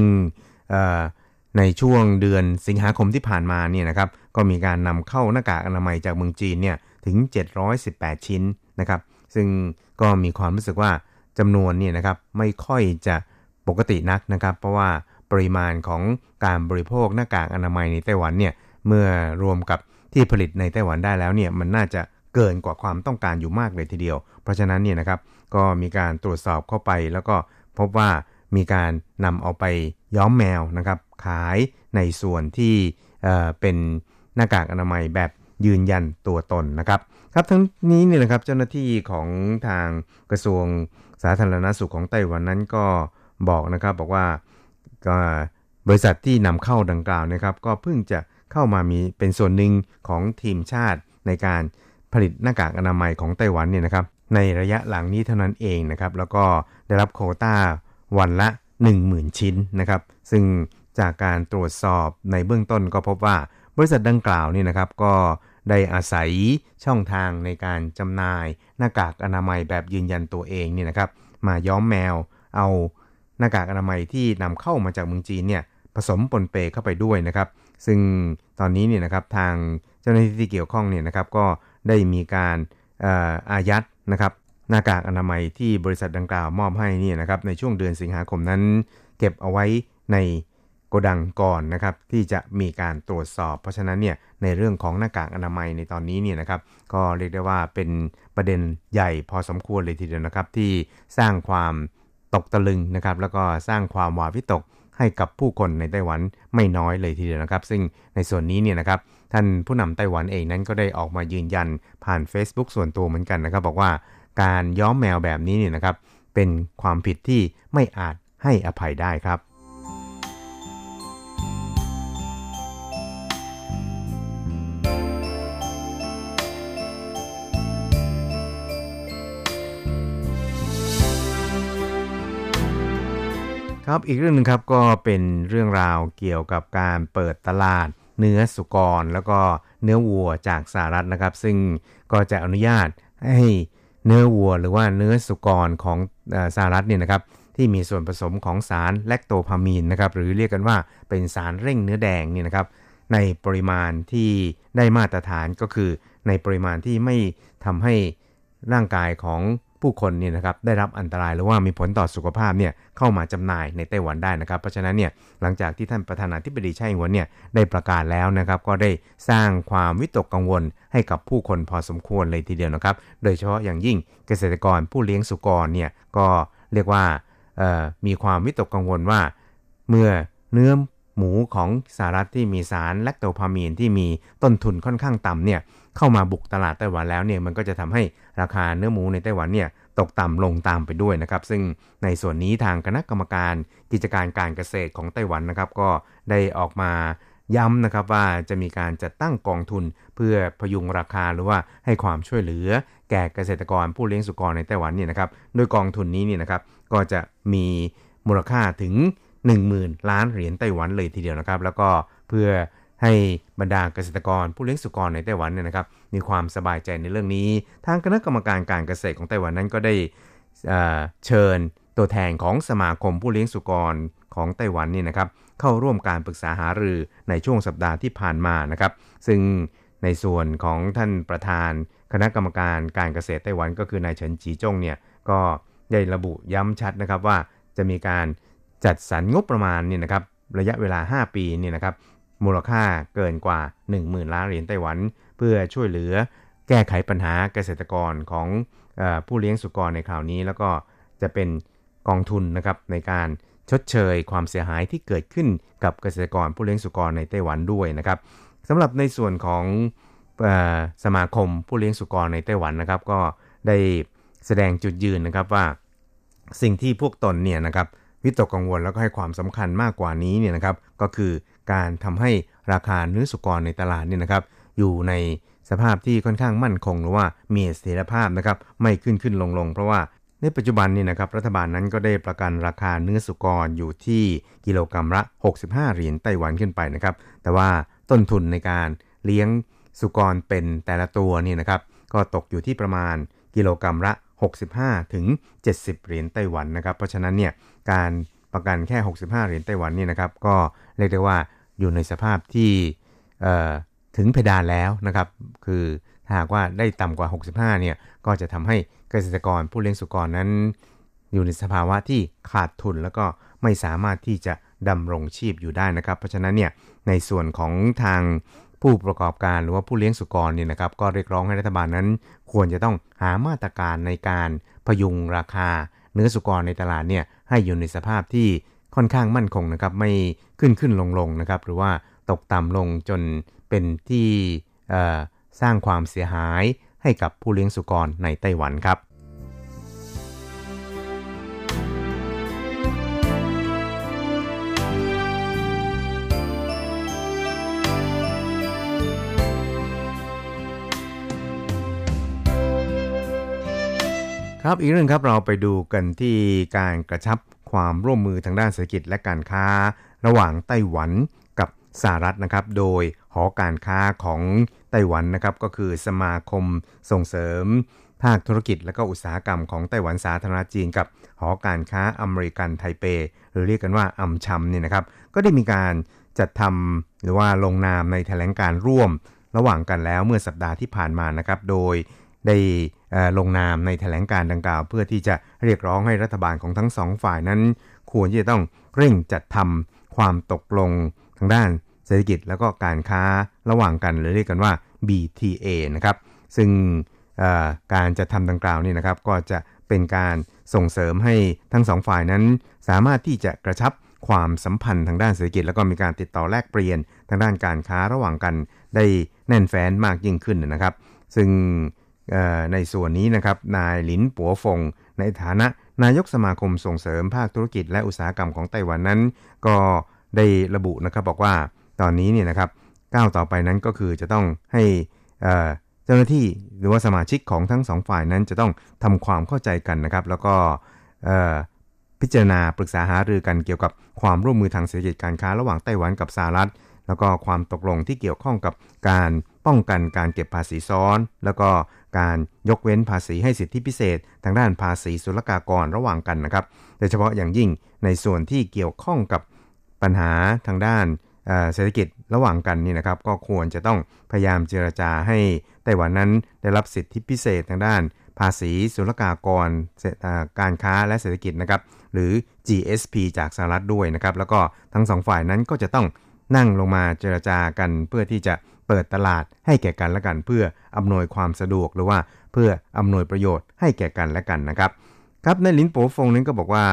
ในช่วงเดือนสิงหาคมที่ผ่านมาเนี่ยนะครับก็มีการนำเข้าหน้ากากอนามัยจากเมืองจีนเนี่ยถึง 718 ชิ้นนะครับ ซึ่งก็มีความรู้สึกว่าจำนวนเนี่ยนะครับไม่ค่อยจะปกตินักนะครับ เพราะว่าปริมาณของการบริโภคหน้ากากอนามัยในไต้หวันเนี่ยเมื่อรวมกับที่ผลิตในไต้หวันได้แล้วเนี่ยมันน่าจะ เกินกว่าความต้องการอยู่มากเลยทีเดียว เพราะฉะนั้นเนี่ยนะครับก็มีการตรวจสอบเข้าไปแล้วก็พบว่ามีการนำเอาไปย้อมแมวนะครับ ขายในส่วนที่เเป็นหน้ากากอนามัยแบบยืนยันตัวตนนะครับครับทั้งนี้เนี่ยนะครับเจ้าหน้าที่ของทางกระทรวงสาธารณสุขของไต้หวันนั้นก็บอกนะครับบอกว่าบริษัทที่นำเข้าดังกล่าวนะครับ ก็เพิ่งจะเข้ามามีเป็นส่วนหนึ่งของทีมชาติในการ ผลิตหน้ากากอนามัยของไต้หวันเนี่ยนะครับในระยะหลังนี้เท่านั้นเองนะครับแล้วก็ได้รับโคต้าวันละ 10,000 ชิ้นนะครับซึ่งจากการตรวจสอบในเบื้องต้นก็พบว่าบริษัทดังกล่าวนี่นะครับก็ได้อาศัยช่องทางในการจำหน่ายหน้ากากอนามัยแบบยืนยันตัวเองเนี่ยนะครับมาย้อมแมวเอาหน้ากากอนามัยที่นำเข้ามาจากเมืองจีนเนี่ยผสมปนเปเข้าไปด้วยนะครับ ซึ่งตอนนี้เนี่ยนะครับทางเจ้าหน้าที่ที่เกี่ยวข้องเนี่ยนะครับก็ ได้มีการอายัดนะครับหน้ากากอนามัยที่บริษัทดังกล่าวมอบให้นี่นะครับในช่วงเดือนสิงหาคมนั้น เก็บเอาไว้ในโกดังก่อนนะครับที่จะมีการตรวจสอบ เพราะฉะนั้นเนี่ยในเรื่องของหน้ากากอนามัยในตอนนี้เนี่ยนะครับก็เรียกได้ว่าเป็นประเด็นใหญ่พอสมควรเลยทีเดียวนะครับที่สร้างความตกตะลึงนะครับแล้วก็สร้างความหวาดวิตก ให้กับผู้คนในไต้หวันไม่น้อยเลยทีเดียวนะครับ ซึ่งในส่วนนี้เนี่ยนะครับท่านผู้นำไต้หวันเองนั้นก็ได้ออกมายืนยันผ่าน Facebook ส่วนตัวเหมือนกันนะครับ บอกว่าการย้อมแมวแบบนี้เนี่ยนะครับเป็นความผิดที่ไม่อาจให้อภัยได้ครับ ครับอีกเรื่องนึงครับก็เป็นเรื่องราวเกี่ยวกับการเปิดตลาดเนื้อสุกร แล้วก็เนื้อวัวจากสหรัฐนะครับ ซึ่งก็จะอนุญาตให้เนื้อวัวหรือว่าเนื้อสุกรของสหรัฐเนี่ยนะครับที่มีส่วนผสมของสารแลคโตพามีนนะครับหรือเรียกกันว่าเป็นสารเร่งเนื้อแดงนี่นะครับในปริมาณที่ได้มาตรฐานก็คือในปริมาณที่ไม่ทำให้ร่างกายของ ผู้คนเนี่ยนะครับได้รับอันตรายหรือว่ามีผลต่อสุขภาพเนี่ยเข้ามาจำหน่ายในไต้หวันได้นะครับ เพราะฉะนั้นเนี่ยหลังจากที่ท่านประธานาธิบดีไช่หวนเนี่ยได้ประกาศแล้วนะครับ ก็ได้สร้างความวิตกกังวลให้กับผู้คนพอสมควรเลยทีเดียวนะครับ โดยเฉพาะอย่างยิ่งเกษตรกรผู้เลี้ยงสุกรเนี่ยก็เรียกว่ามีความวิตกกังวลว่า เมื่อเนื้อหมูของสหรัฐที่มีสารแลคโตพามีนที่มีต้นทุนค่อนข้างต่ำเนี่ย เข้ามาบุกตลาดไต้หวันแล้วเนี่ยมันก็จะทำให้ราคาเนื้อหมูในไต้หวันเนี่ยตกต่ำลงตามไปด้วยนะครับ ซึ่งในส่วนนี้ทางคณะกรรมการกิจการการเกษตรของไต้หวันนะครับ ก็ได้ออกมาย้ำนะครับว่าจะมีการจัดตั้งกองทุนเพื่อพยุงราคาหรือว่าให้ความช่วยเหลือ แก่เกษตรกรผู้เลี้ยงสุกรในไต้หวันเนี่ยนะครับโดยกองทุนนี้เนี่ยนะครับก็จะมีมูลค่าถึง 10,000 ล้านเหรียญไต้หวันเลยทีเดียวนะครับ แล้วก็เพื่อ ให้บรรดาเกษตรกรผู้เลี้ยงสุกรในไต้หวันเนี่ยนะครับมีความสบายใจในเรื่องนี้ ทางคณะกรรมการการเกษตรของไต้หวันนั้นก็ได้เชิญตัวแทนของสมาคมผู้เลี้ยงสุกรของไต้หวันนี่นะครับเข้าร่วมการปรึกษาหารือในช่วงสัปดาห์ที่ผ่านมานะครับ ซึ่งในส่วนของท่านประธานคณะกรรมการการเกษตรไต้หวันก็คือนายเฉินจีจงเนี่ยก็ได้ระบุย้ำชัดนะครับว่าจะมีการจัดสรรงบประมาณนี่นะครับระยะเวลา 5 ปีนี่นะครับ มูลค่าเกินกว่า 10,000 ล้านเหรียญไต้หวัน เพื่อช่วยเหลือแก้ไขปัญหาเกษตรกรของอผู้เลี้ยงสุกรในคราวนี้ แล้วก็จะเป็นกองทุนนะครับในการชดเชยความเสียหายที่เกิดขึ้นกับเกษตรกรผู้เลี้ยงสุกรในไต้หวันด้วยนะครับสำหรับในส่วนของสมาคมผู้เลี้ยงสุกรในไต้หวันนะครับ ก็ได้แสดงจุดยืนนะครับว่า สิ่งที่พวกตนเนี่ยนะครับวิตกกังวลแล้วก็ให้ความสำคัญมากกว่านี้เนี่ยนะครับ ก็คือ การทำให้ราคาเนื้อสุกรในตลาดเนี่ยนะครับ อยู่ในสภาพที่ค่อนข้างมั่นคงหรือว่ามีเสถียรภาพนะครับ ไม่ขึ้นขึ้นลงลงเพราะว่าในปัจจุบันนี่นะครับรัฐบาลนั้นก็ได้ประกันราคาเนื้อสุกรอยู่ที่กิโลกรรัมละ 65 เหรียญไต้หวันขึ้นไปนะครับ แต่ว่าต้นทุนในการเลี้ยงสุกรเป็นแต่ละตัวนี่นะครับ ก็ตกอยู่ที่ประมาณกิโลกรรัมละ 65 ถึง 70 เหรียญไต้หวันนะครับ เพราะฉะนั้นเนี่ยการประกันแค่ 65 เหรียญไต้หวันนี่นะครับ ก็เรียกได้ว่า อยู่ในสภาพที่ถึงเพดานแล้วนะครับ คือถ้าหากว่าได้ต่ำกว่า 65 เนี่ย ก็จะทำให้เกษตรกรผู้เลี้ยงสุกรนั้น อยู่ในสภาวะที่ขาดทุนแล้วก็ไม่สามารถที่จะดำรงชีพอยู่ได้นะครับ เพราะฉะนั้นเนี่ย ในส่วนของทางผู้ประกอบการหรือว่าผู้เลี้ยงสุกรเนี่ยนะครับ ก็เรียกร้องให้รัฐบาลนั้น ควรจะต้องหามาตรการในการพยุงราคาเนื้อสุกรในตลาดเนี่ยให้อยู่ในสภาพที่ ค่อนข้างมั่นคงนะครับไม่ขึ้นขึ้นลงลงนะครับหรือว่าตกต่ำลงจนเป็นที่สร้างความเสียหายให้กับผู้เลี้ยงสุกรในไต้หวันครับครับอีกเรื่องครับเราไปดูกันที่การกระชับ ความร่วมมือทางด้านเศรษฐกิจและการค้า ระหว่างไต้หวันกับสหรัฐนะครับ โดยหอการค้าของไต้หวันนะครับก็คือสมาคมส่งเสริมภาคธุรกิจและก็อุตสาหกรรมของไต้หวันสาธารณจีนกับหอการค้าอเมริกันไทเป หรือเรียกกันว่าอัมชัมเนี่ยนะครับ ก็ได้มีการจัดทำหรือว่าลงนามในแถลงการร่วม ระหว่างกันแล้วเมื่อสัปดาห์ที่ผ่านมานะครับ โดยได้ ลงนามในแถลงการดังกล่าว เพื่อที่จะเรียกร้องให้รัฐบาลของทั้งสองฝ่ายนั้น ควรที่จะต้องเร่งจัดทำความตกลงทางด้านเศรษฐกิจแล้วก็การค้าระหว่างกันหรือเรียกกันว่า BTA นะครับซึ่งการจัดทำดังกล่าวนี่นะครับก็จะเป็นการส่งเสริมให้ทั้งสองฝ่ายนั้น สามารถที่จะกระชับความสัมพันธ์ทางด้านเศรษฐกิจ แล้วก็มีการติดต่อแลกเปลี่ยนทางด้านการค้าระหว่างกันได้แน่นแฟ้นมากยิ่งขึ้นนะครับ ซึ่ง ในส่วนนี้นะครับนายหลินปัวฟง ในฐานะนายกสมาคมส่งเสริมภาคธุรกิจและอุตสาหกรรมของไต้หวันนั้น ก็ได้ระบุนะครับบอกว่าตอนนี้เนี่ยนะครับก้าวต่อไปนั้นก็คือจะต้องให้เจ้าหน้าที่หรือว่าสมาชิกของทั้งสองฝ่ายนั้นจะต้องทำความเข้าใจกันนะครับ แล้วก็พิจารณาปรึกษาหารือกันเกี่ยวกับความร่วมมือทางเศรษฐกิจการค้าระหว่างไต้หวันกับสหรัฐ แล้วก็ความตกลงที่เกี่ยวข้องกับการป้องกันการเก็บภาษีซ้อน แล้วก็ การยกเว้นภาษีให้สิทธิพิเศษ ทางด้านภาษีศุลกากรระหว่างกันนะครับ โดยเฉพาะอย่างยิ่งในส่วนที่เกี่ยวข้องกับปัญหาทางด้านเศรษฐกิจระหว่างกันนี่นะครับ ก็ควรจะต้องพยายามเจรจาให้ไต้หวันนั้นได้รับสิทธิพิเศษทางด้าน ภาษีศุลกากรการค้าและเศรษฐกิจนะครับ หรือ GSP จากสหรัฐด้วยนะครับ แล้วก็ทั้งสองฝ่ายนั้นก็จะต้องนั่งลงมาเจรจากันเพื่อที่จะ เปิดตลาดให้แก่กันและกัน เพื่ออำนวยความสะดวกหรือว่าเพื่ออำนวยประโยชน์ให้แก่กันและกันนะครับครับในลินโปฟงนั้นก็บอกว่า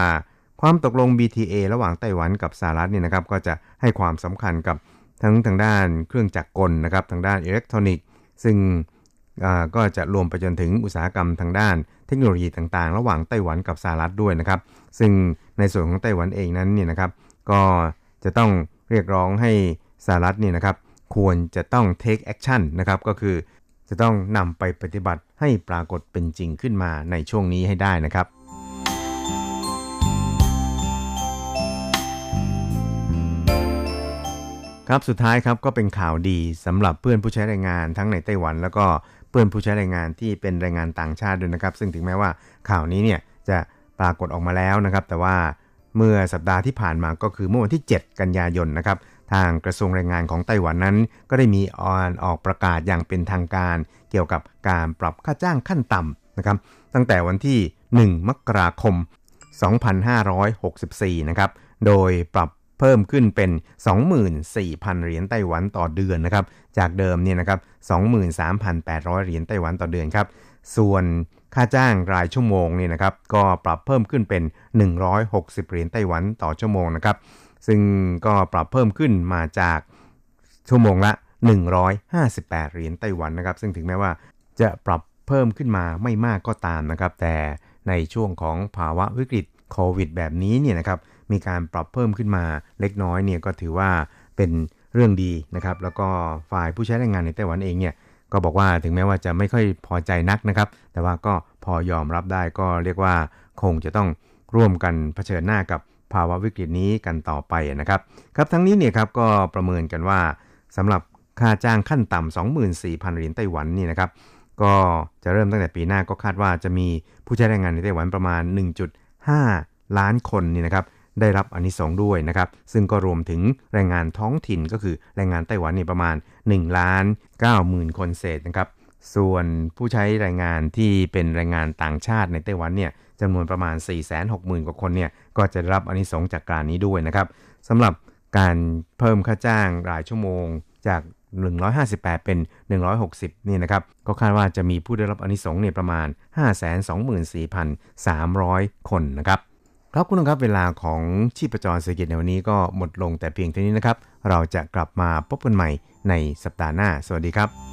ความตกลง BTA ระหว่างไต้หวันกับสหรัฐนี่นะครับก็จะให้ความสำคัญกับทั้งทางด้านเครื่องจักรกลนะครับทางด้านอิเล็กทรอนิกส์ ซึ่งก็จะรวมไปจนถึงอุตสาหกรรมทางด้านเทคโนโลยีต่างๆ ระหว่างไต้หวันกับสหรัฐด้วยนะครับ ซึ่งในส่วนของไต้หวันเองนั้นเนี่ยนะครับ ก็จะต้องเรียกร้องให้สหรัฐเนี่ยนะครับ ควรจะต้อง take action นะครับ ก็คือจะต้องนำไปปฏิบัติให้ปรากฏเป็นจริงขึ้นมาในช่วงนี้ให้ได้นะครับครับสุดท้ายครับก็เป็นข่าวดีสำหรับเพื่อนผู้ใช้แรงงานทั้งในไต้หวัน แล้วก็เพื่อนผู้ใช้แรงงานที่เป็นแรงงานต่างชาติด้วยนะครับ ซึ่งถึงแม้ว่าข่าวนี้เนี่ยจะปรากฏออกมาแล้วนะครับ แต่ว่าเมื่อสัปดาห์ที่ผ่านมาก็คือเมื่อวันที่ 7 กันยายนนะครับ ทางกระทรวงแรงงานของไต้หวันนั้น ก็ได้มีออนออกประกาศอย่างเป็นทางการ เกี่ยวกับการปรับค่าจ้างขั้นต่ำนะครับ ตั้งแต่วันที่ 1 มกราคม 2564 นะครับ โดยปรับเพิ่มขึ้นเป็น 24,000 เหรียญไต้หวันต่อเดือนนะครับ จากเดิมเนี่ยนะครับ 23,800 เหรียญไต้หวันต่อเดือนครับ ส่วนค่าจ้างรายชั่วโมงเนี่ยนะครับ ก็ปรับเพิ่มขึ้นเป็น 160 เหรียญไต้หวันต่อชั่วโมงนะครับ ซึ่งก็ปรับเพิ่มขึ้นมาจากชั่วโมงละ 158 เหรียญไต้หวันนะครับ ซึ่งถึงแม้ว่าจะปรับเพิ่มขึ้นมาไม่มากก็ตามนะครับ แต่ในช่วงของภาวะวิกฤตโควิด แบบนี้เนี่ยนะครับ มีการปรับเพิ่มขึ้นมาเล็กน้อยเนี่ยก็ถือว่าเป็นเรื่องดีนะครับ แล้วก็ฝ่ายผู้ใช้แรงงานในไต้หวันเองเนี่ยก็บอกว่าถึงแม้ว่าจะไม่ค่อยพอใจนักนะครับ แต่ว่าก็พอยอมรับได้ก็เรียกว่าคงจะต้องร่วมกันเผชิญหน้ากับ ภาวะวิกฤตนี้กันต่อไปนะครับ ครับทั้งนี้เนี่ยครับก็ประเมินกันว่าสำหรับค่าจ้างขั้นต่ำ24,000เหรียญไต้หวันนี่นะครับ ก็จะเริ่มตั้งแต่ปีหน้าก็คาดว่าจะมีผู้ใช้แรงงานในไต้หวันประมาณ 1.5 ล้านคนนี่นะครับได้รับอนนิสงส์ด้วยนะครับ ซึ่งก็รวมถึงแรงงานท้องถิ่นก็คือแรงงานไต้หวันนี่ประมาณ1ล้าน9หมื่นคนเศษนะครับ ส่วนผู้ใช้แรงงานที่เป็นแรงงานต่างชาติในไต้หวันเนี่ย จำนวนประมาณ 460,000 กว่าคนเนี่ยก็จะรับอนนิสงจากการนี้ด้วยนะครับสำหรับการเพิ่มค่าจ้างรายชั่วโมงจาก 158 เป็น 160 นี่นะครับ ก็คาดว่าจะมีผู้ได้รับอนิสงส์เนี่ยประมาณ 524,300 คนนะครับครับคุณครับเวลาของชีพจรเศรษฐกิจในวันนี้ก็หมดลงแต่เพียงเท่านี้นะครับ เราจะกลับมาพบกันใหม่ในสัปดาห์หน้า สวัสดีครับ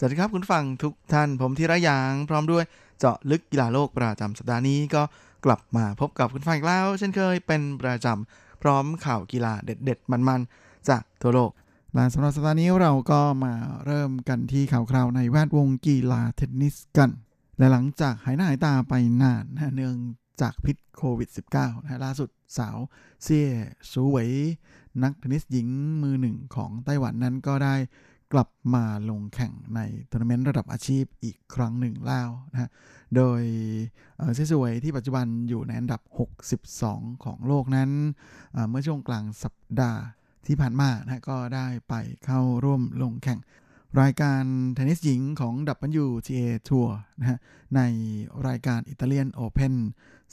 สวัสดีครับคุณฟังทุกท่านผมธีระยางพร้อมด้วยเจาะลึกกีฬาโลกประจำสัปดาห์นี้ก็กลับมาพบกับคุณฟังอีกแล้ว เช่นเคยเป็นประจำพร้อมข่าวกีฬาเด็ด ๆ มันๆจากทั่วโลกและสำหรับสัปดาห์นี้เราก็มาเริ่มกันที่ข่าวคราวในแวดวงกีฬาเทนนิสกัน และหลังจากหายหน้าหายตาไปนานนะเนื่องจากพิษโควิด -19 นะล่าสุดสาวเซี่ยสูเหวยนักเทนนิสหญิงมือหนึ่งของไต้หวันนั้นก็ได้ กลับมาลงแข่งในทัวร์นาเมนต์ระดับอาชีพอีกครั้งหนึ่งแล้วนะฮะ โดยเซี่ยสูเวยที่ปัจจุบันอยู่ในอันดับ 62 ของโลกนั้นเมื่อช่วงกลางสัปดาห์ที่ผ่านมานะก็ได้ไปเข้าร่วมลงแข่งรายการเทนนิสหญิงของ WTA ทัวร์นะฮะในรายการ Italian Open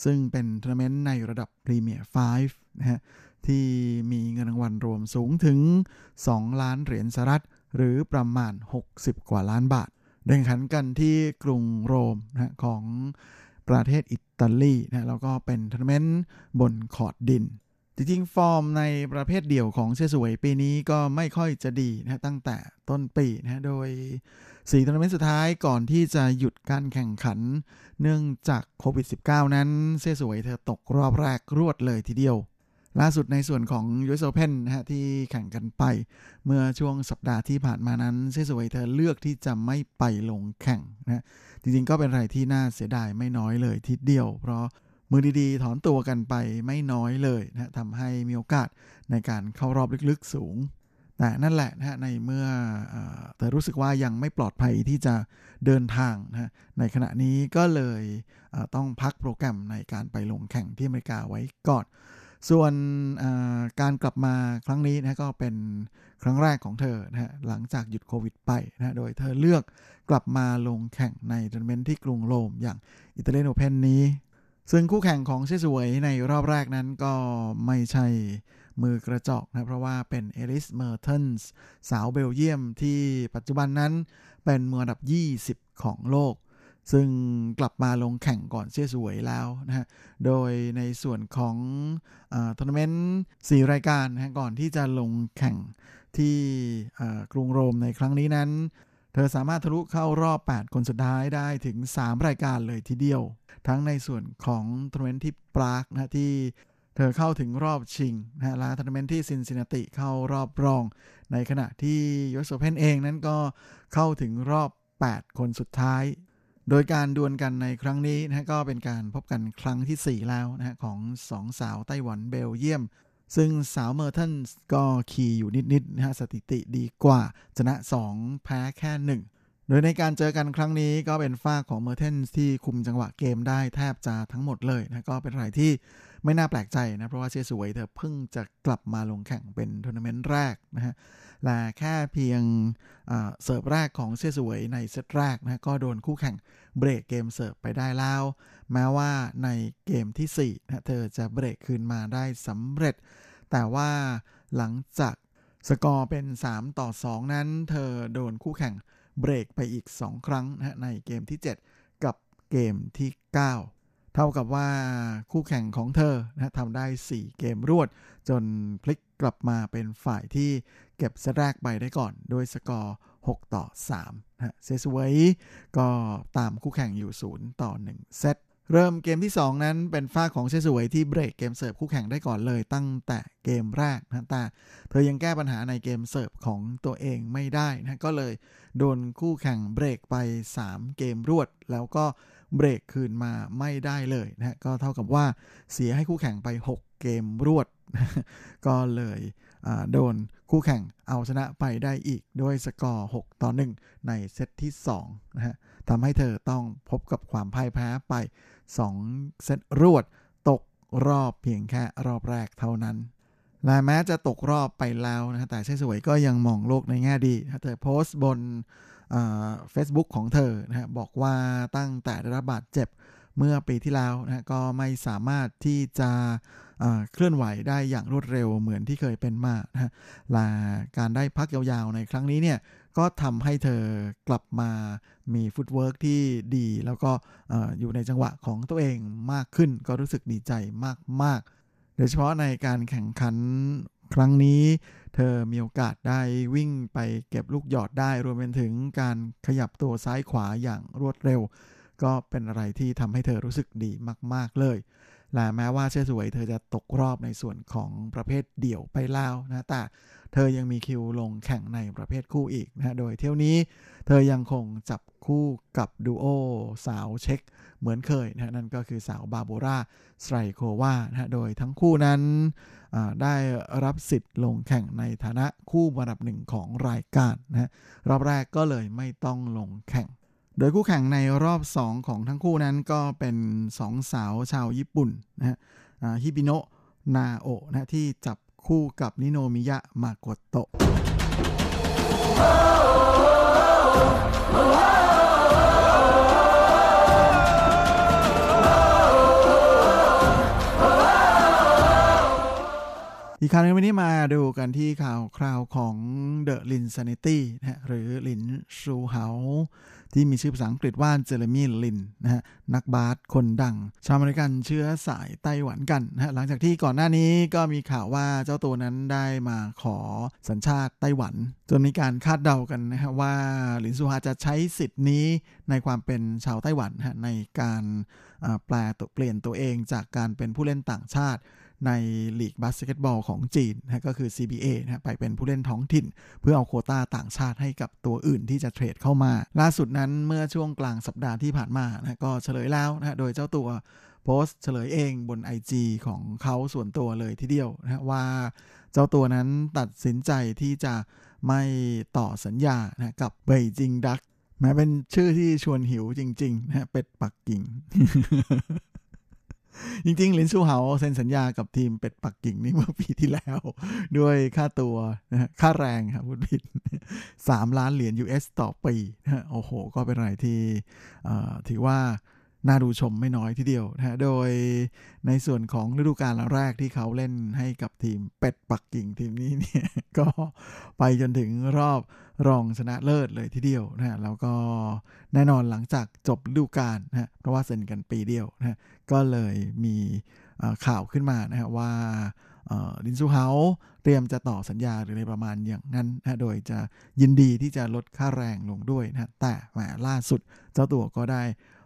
ซึ่งเป็นทัวร์นาเมนต์ในระดับ Premier 5นะฮะที่มีเงินรางวัลรวมสูงถึง 2 ล้านเหรียญสหรัฐ หรือประมาณ 60 กว่าล้านบาทแข่งขันกันที่กรุงโรมนะของประเทศอิตาลีนะแล้วก็เป็นทัวร์นาเมนต์บนคอร์ตดิน จริงๆ ฟอร์มในประเภทเดี่ยวของเซี่ยสูเวยปีนี้ก็ไม่ค่อยจะดีนะตั้งแต่ต้นปีนะโดยสี่ทัวร์นาเมนต์สุดท้ายก่อนที่จะหยุดการแข่งขัน เนื่องจากโควิด -19 นั้นเชสวยเธอตกรอบแรกรวดเลยทีเดียว ล่าสุดในส่วนของ US Open นะฮะที่แข่งกันไป เมื่อช่วงสัปดาห์ที่ผ่านมานั้นเชสวยเธอเลือกที่จะไม่ไปลงแข่งนะจริงๆก็เป็นอะไรที่น่าเสียดายไม่น้อยเลยทีเดียว เพราะมือดีๆ ถอนตัวกันไปไม่น้อยเลยนะทำให้มีโอกาสในการเข้ารอบลึกๆสูง แต่นั่นแหละนะฮะในเมื่อเธอรู้สึกว่ายังไม่ปลอดภัยที่จะเดินทางนะในขณะนี้ก็เลยต้องพักโปรแกรมในการไปลงแข่งที่อเมริกาไว้ก่อน ส่วนการกลับมาครั้งนี้นะก็เป็นครั้งแรกของเธอนะฮะหลังจากหยุดโควิดไปนะโดยเธอเลือกกลับมาลงแข่งในทัวร์นาเมนต์ที่กรุงโรมอย่างอิตาเลียนโอเพนนี้ ซึ่งคู่แข่งของเซี่ยซูเหวยในรอบแรกนั้นก็ไม่ใช่มือกระจอกนะเพราะว่าเป็นเอลิสเมอร์เทนส์สาวเบลเยียมที่ปัจจุบันนั้นเป็นมืออันดับ 20 ของโลก ซึ่งกลับมาลงแข่งก่อนเซี่ยซูเหวยแล้วนะฮะ โดยในส่วนของทัวร์นาเมนต์4รายการนะก่อนที่จะลงแข่งที่กรุงโรมในครั้งนี้นั้น เธอสามารถทะลุเข้ารอบ 8 คนสุดท้ายได้ถึง 3 รายการเลยทีเดียว ทั้งในส่วนของทัวร์นาเมนต์ที่ปรากนะที่เธอเข้าถึงรอบชิงนะและทัวร์นาเมนต์ที่ซินซินนาติเข้ารอบรอง ในขณะที่ US Open เองนั้นก็เข้าถึงรอบ 8 คนสุดท้าย โดยการดวลกันในครั้งนี้นะก็เป็นการพบกันครั้งที่ 4 แล้วนะของสองสาวไต้หวันเบลเยียม ซึ่งสาวเมอร์เทนก็ขี่อยู่นิดๆนะฮะสถิติดีกว่า ชนะ 2 แพ้แค่ 1 โดยในการเจอกันครั้งนี้ก็เป็นฝ่ายของเมอร์เทนที่คุมจังหวะเกมได้แทบจะทั้งหมดเลยนะก็เป็นอะไรที่ ไม่น่าแปลกใจนะ เพราะว่าเซี่ยซูเหวยเธอเพิ่งจะกลับมาลงแข่งเป็นทัวร์นาเมนต์แรกนะฮะและแค่เพียงเสิร์ฟแรกของเซี่ยซูเหวยในเซตแรกนะก็โดนคู่แข่งเบรกเกมเสิร์ฟไปได้แล้ว แม้ว่าในเกมที่4นะเธอจะเบรกคืนมาได้สำเร็จ แต่ว่าหลังจากสกอร์เป็น 3 ต่อ 2 นั้น เธอโดนคู่แข่งเบรกไปอีก 2 ครั้งนะในเกมที่ 7 กับเกมที่ 9 เท่ากับว่าคู่แข่งของเธอนะทำได้ 4 เกมรวด จนพลิกกลับมาเป็นฝ่ายที่เก็บเซตแรกไปได้ก่อนโดยสกอร์ 6 ต่อ3นะเซสเวยก็ตามคู่แข่งอยู่ 0 ต่อ 1 เซตเริ่มเกมที่ 2 นั้นเป็นฝ้าของเชสวยที่เบรกเกมเสิร์ฟคู่แข่งได้ก่อนเลยตั้งแต่เกมแรกนะแต่เธอยังแก้ปัญหาในเกมเสิร์ฟของตัวเองไม่ได้นะก็เลยโดนคู่แข่งเบรกไป 3 เกมรวด แล้วก็ เบรกคืนมาไม่ได้เลยนะก็เท่ากับว่าเสียให้คู่แข่งไป 6 เกมรวด ก็เลยโดนคู่แข่งเอาชนะไปได้อีกด้วยสกอร์ 6 ต่อ 1 ในเซตที่2นะฮะทำให้เธอต้องพบกับความพ่ายแพ้ไป 2 เซตรวด ตกรอบเพียงแค่รอบแรกเท่านั้นและแม้จะตกรอบไปแล้วนะแต่เซี่ยซูเหวยก็ยังมองโลกในแง่ดี เธอโพสต์บน เฟซบุ๊กของเธอนะฮะบอกว่าตั้งแต่ได้รับบาดเจ็บเมื่อปีที่แล้วนะก็ไม่สามารถที่จะเคลื่อนไหวได้อย่างรวดเร็วเหมือนที่เคยเป็นมานะฮะและการได้พักยาวๆในครั้งนี้เนี่ยก็ทำให้เธอกลับมามีฟุตเวิร์กที่ดี แล้วก็อยู่ในจังหวะของตัวเองมากขึ้นก็รู้สึกดีใจมากๆ โดยเฉพาะในการแข่งขันครั้งนี้ เธอมีโอกาสได้วิ่งไปเก็บลูกหยอดได้รวมไปถึงการขยับตัวซ้ายขวาอย่างรวดเร็ว ก็เป็นอะไรที่ทำให้เธอรู้สึกดีมาก ๆ เลย และแม้ว่าเชสวยเธอจะตกรอบในส่วนของประเภทเดี่ยวไปแล้วนะ แต่เธอยังมีคิวลงแข่งในประเภทคู่อีกนะ โดยเที่ยวนี้เธอยังคงจับคู่กับดูโอสาวเช็คเหมือนเคยนะนั่นก็คือสาวบาโบราสไตรโควานะโดยทั้งคู่นั้น ได้รับสิทธิ์ลงแข่งในฐานะคู่ระดับหนึ่งของรายการนะรอบแรกก็เลยไม่ต้องลงแข่ง โดยคู่แข่งในรอบ 2 ของทั้งคู่นั้นก็เป็นสองสาวชาวญี่ปุ่นนะฮะฮิบิโนะนาโอะนะที่จับคู่กับนิโนมิยะมาโกโตะ อีกครั้งนึงวันนี้มาดูกันที่ข่าวคราวของ The Linsanity นะหรือหลินซูเฮาที่มีชื่อภาษาอังกฤษว่าเจเรมี่ลินนะฮะนักบาสคนดัง ชาวอเมริกันเชื้อสายไต้หวันกันนะฮะหลังจากที่ก่อนหน้านี้ก็มีข่าวว่าเจ้าตัวนั้นได้มาขอสัญชาติไต้หวัน จนมีการคาดเดากันนะฮะว่าหลินซูเฮาจะใช้สิทธิ์นี้ในความเป็นชาวไต้หวันฮะในการแปลตัวเปลี่ยนตัวเองจากการเป็นผู้เล่นต่างชาติ ในลีกบาสเกตบอลของจีนนะก็คือ CBA นะไปเป็นผู้เล่นท้องถิ่น เพื่อเอาโคต้าต่างชาติให้กับตัวอื่นที่จะเทรดเข้ามา ล่าสุดนั้นเมื่อช่วงกลางสัปดาห์ที่ผ่านมานะก็เฉลยแล้วนะโดยเจ้าตัวโพสต์เฉลยเองบน IG ของเขาส่วนตัวเลยทีเดียวนะว่าเจ้าตัวนั้นตัดสินใจที่จะไม่ต่อสัญญานะกับเบยจิงดักแม้เป็นชื่อที่ชวนหิวจริงๆนะเป็ดปักกิ่ง จริงๆลินซูเฮาเซ็นสัญญากับทีมเป็ดปักกิ่งนี่เมื่อปีที่แล้ว ด้วยค่าตัวนะค่าแรงครับพูดผิดสามล้านเหรียญ US ต่อปีนะโอ้โห ก็เป็นอะไรที่ถือว่า น่าดูชมไม่น้อยทีเดียวนะโดยในส่วนของฤดูกาลแรกที่เขาเล่นให้กับทีมเป็ดปักกิ่งทีมนี้เนี่ย ก็ไปจนถึงรอบรองชนะเลิศเลยทีเดียวนะแล้วก็แน่นอนหลังจากจบฤดูกาลนะเพราะว่าเซ็นกันปีเดียวนะก็เลยมีข่าวขึ้นมานะฮะว่าลินซูเฮาเตรียมจะต่อสัญญาหรืออะไรประมาณอย่างนั้นนะโดยจะยินดีที่จะลดค่าแรงลงด้วยนะแต่แหมล่าสุดเจ้าตัวก็ได้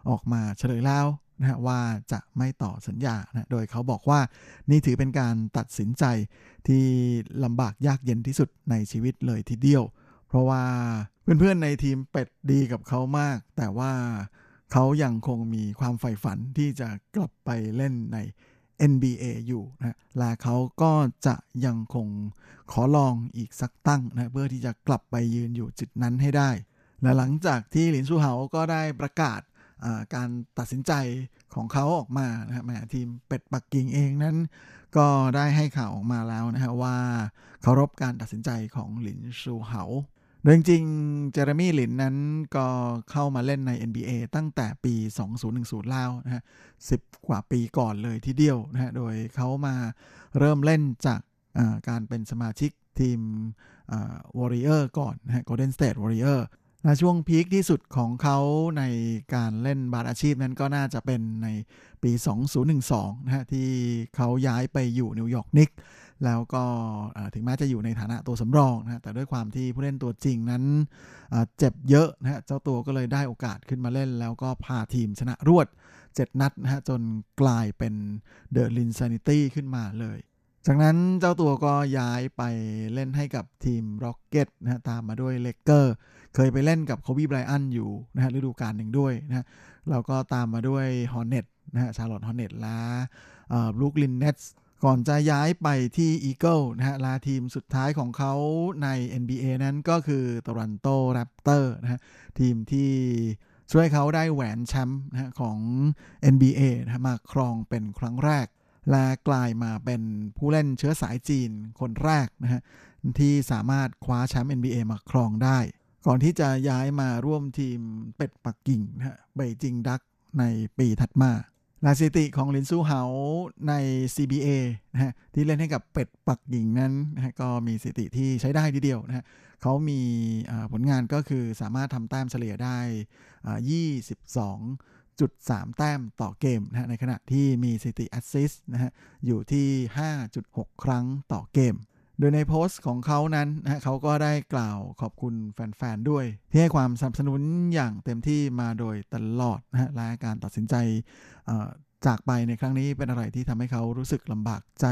ออกมาเฉลยแล้วนะว่าจะไม่ต่อสัญญานะโดยเขาบอกว่านี่ถือเป็นการตัดสินใจที่ลำบากยากเย็นที่สุดในชีวิตเลยทีเดียว เพราะว่าเพื่อนๆในทีมเป็ดดีกับเขามาก แต่ว่าเขายังคงมีความใฝ่ฝันที่จะกลับไปเล่นใน NBA อยู่นะและเขาก็จะยังคงขอลองอีกสักตั้งนะเพื่อที่จะกลับไปยืนอยู่จุดนั้นให้ได้ และหลังจากที่หลินซูเฮาก็ได้ประกาศ การตัดสินใจของเขาออกมานะฮะและทีมเป็ดปักกิ่งเองนั้น ก็ได้ให้ข่าวออกมาแล้วนะฮะว่าเคารพการตัดสินใจของหลินซูเฮาโดยจริงๆ เจเรมี่ลินนั้นก็เข้ามาเล่นใน NBA ตั้งแต่ปี 2010 แล้วนะฮะ10กว่าปีก่อนเลยทีเดียวนะฮะโดยเขามาเริ่มเล่นจากการเป็นสมาชิกทีมวอริเออร์ก่อนนะฮะ Golden State Warrior และช่วง peak ที่สุดของเขาในการเล่นบาสอาชีพนั้นก็น่าจะเป็นในปี 2012 นะฮะ ที่เขาย้ายไปอยู่นิวยอร์กนิกแล้วก็ถึงแม้จะอยู่ในฐานะตัวสำรองนะแต่ด้วยความที่ผู้เล่นตัวจริงนั้นเจ็บเยอะนะฮะ เจ้าตัวก็เลยได้โอกาสขึ้นมาเล่น แล้วก็พาทีมชนะรวด 7 นัดนะฮะ จนกลายเป็น The Linsanity ขึ้นมาเลย จากนั้นเจ้าตัวก็ย้ายไปเล่นให้กับทีมร็อกเก็ตนะฮะตามมาด้วยเลกเกอร์ เคยไปเล่นกับโคบีไบรอันอยู่นะฮะฤดูกาลหนึ่งด้วยนะฮะแล้วก็ตามมาด้วยฮอร์เน็ตนะฮะชาร์ลอตฮอร์เน็ตและบรูคลินเนตส์ก่อนจะย้ายไปที่อีเกิลนะฮะและทีมสุดท้ายของเขาใน NBA นั้นก็คือโตรอนโตแรปเตอร์นะฮะทีมที่ช่วยเขาได้แหวนแชมป์นะของ NBA นะมาครองเป็นครั้งแรก และกลายมาเป็นผู้เล่นเชื้อสายจีนคนแรกนะฮะที่สามารถคว้าแชมป์ NBA มาครองได้ ก่อนที่จะย้ายมาร่วมทีมเป็ดปักกิ่งนะฮะ Beijing Duck ในปีถัดมาและสถิติของลินซูเฮาใน CBA นะฮะที่เล่นให้กับเป็ดปักกิ่งนั้นนะฮะก็มีสถิติที่ใช้ได้ทีเดียวนะฮะเขามีผลงานก็คือสามารถทำแต้มเฉลี่ยได้ 22 22.3แต้มต่อเกมนะฮะในขณะที่มีสถิติแอสซิสนะฮะอยู่ที่ 5.6 ครั้งต่อเกม โดยในโพสต์ของเขานั้นนะเขาก็ได้กล่าวขอบคุณแฟน ๆ ด้วย ที่ให้ความสนับสนุนอย่างเต็มที่มาโดยตลอดนะฮะและการตัดสินใจจากไปในครั้งนี้เป็นอะไรที่ทำให้เขารู้สึกลำบากใจ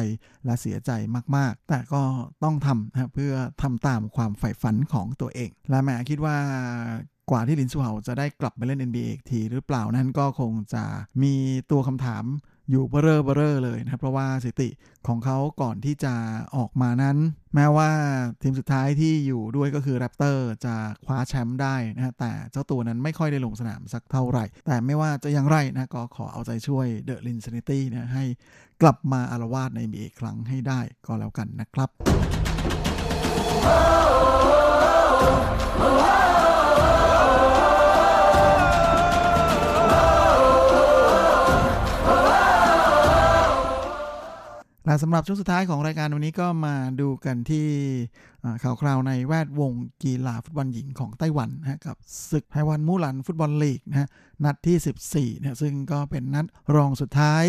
และเสียใจมาก ๆ แต่ก็ต้องทำนะเพื่อทำตามความใฝ่ฝันของตัวเอง และแม่คิดว่า กว่าที่ลินซูเฮาจะได้กลับไปเล่น NBA อีกทีหรือเปล่านั้นก็คงจะมีตัวคำถามอยู่เบ้อร์เบ้อร์เลยนะครับ เพราะว่าสถิติของเขาก่อนที่จะออกมานั้น แม้ว่าทีมสุดท้ายที่อยู่ด้วยก็คือแรปเตอร์จะคว้าแชมป์ได้นะฮะแต่เจ้าตัวนั้นไม่ค่อยได้ลงสนามสักเท่าไหร่ แต่ไม่ว่าจะอย่างไรนะก็ขอเอาใจช่วย The Linsanity นะให้กลับมาอาละวาดใน NBA อีกครั้งให้ได้ก็แล้วกันนะครับ สำหรับช่วงสุดท้ายของรายการวันนี้ก็มาดูกันที่ข่าวคราวในแวดวงกีฬาฟุตบอลหญิงของไต้หวันนะกับศึกไต้หวันมู่หลันฟุตบอลลีกนะฮะนัดที่ 14นะซึ่งก็เป็นนัดรองสุดท้าย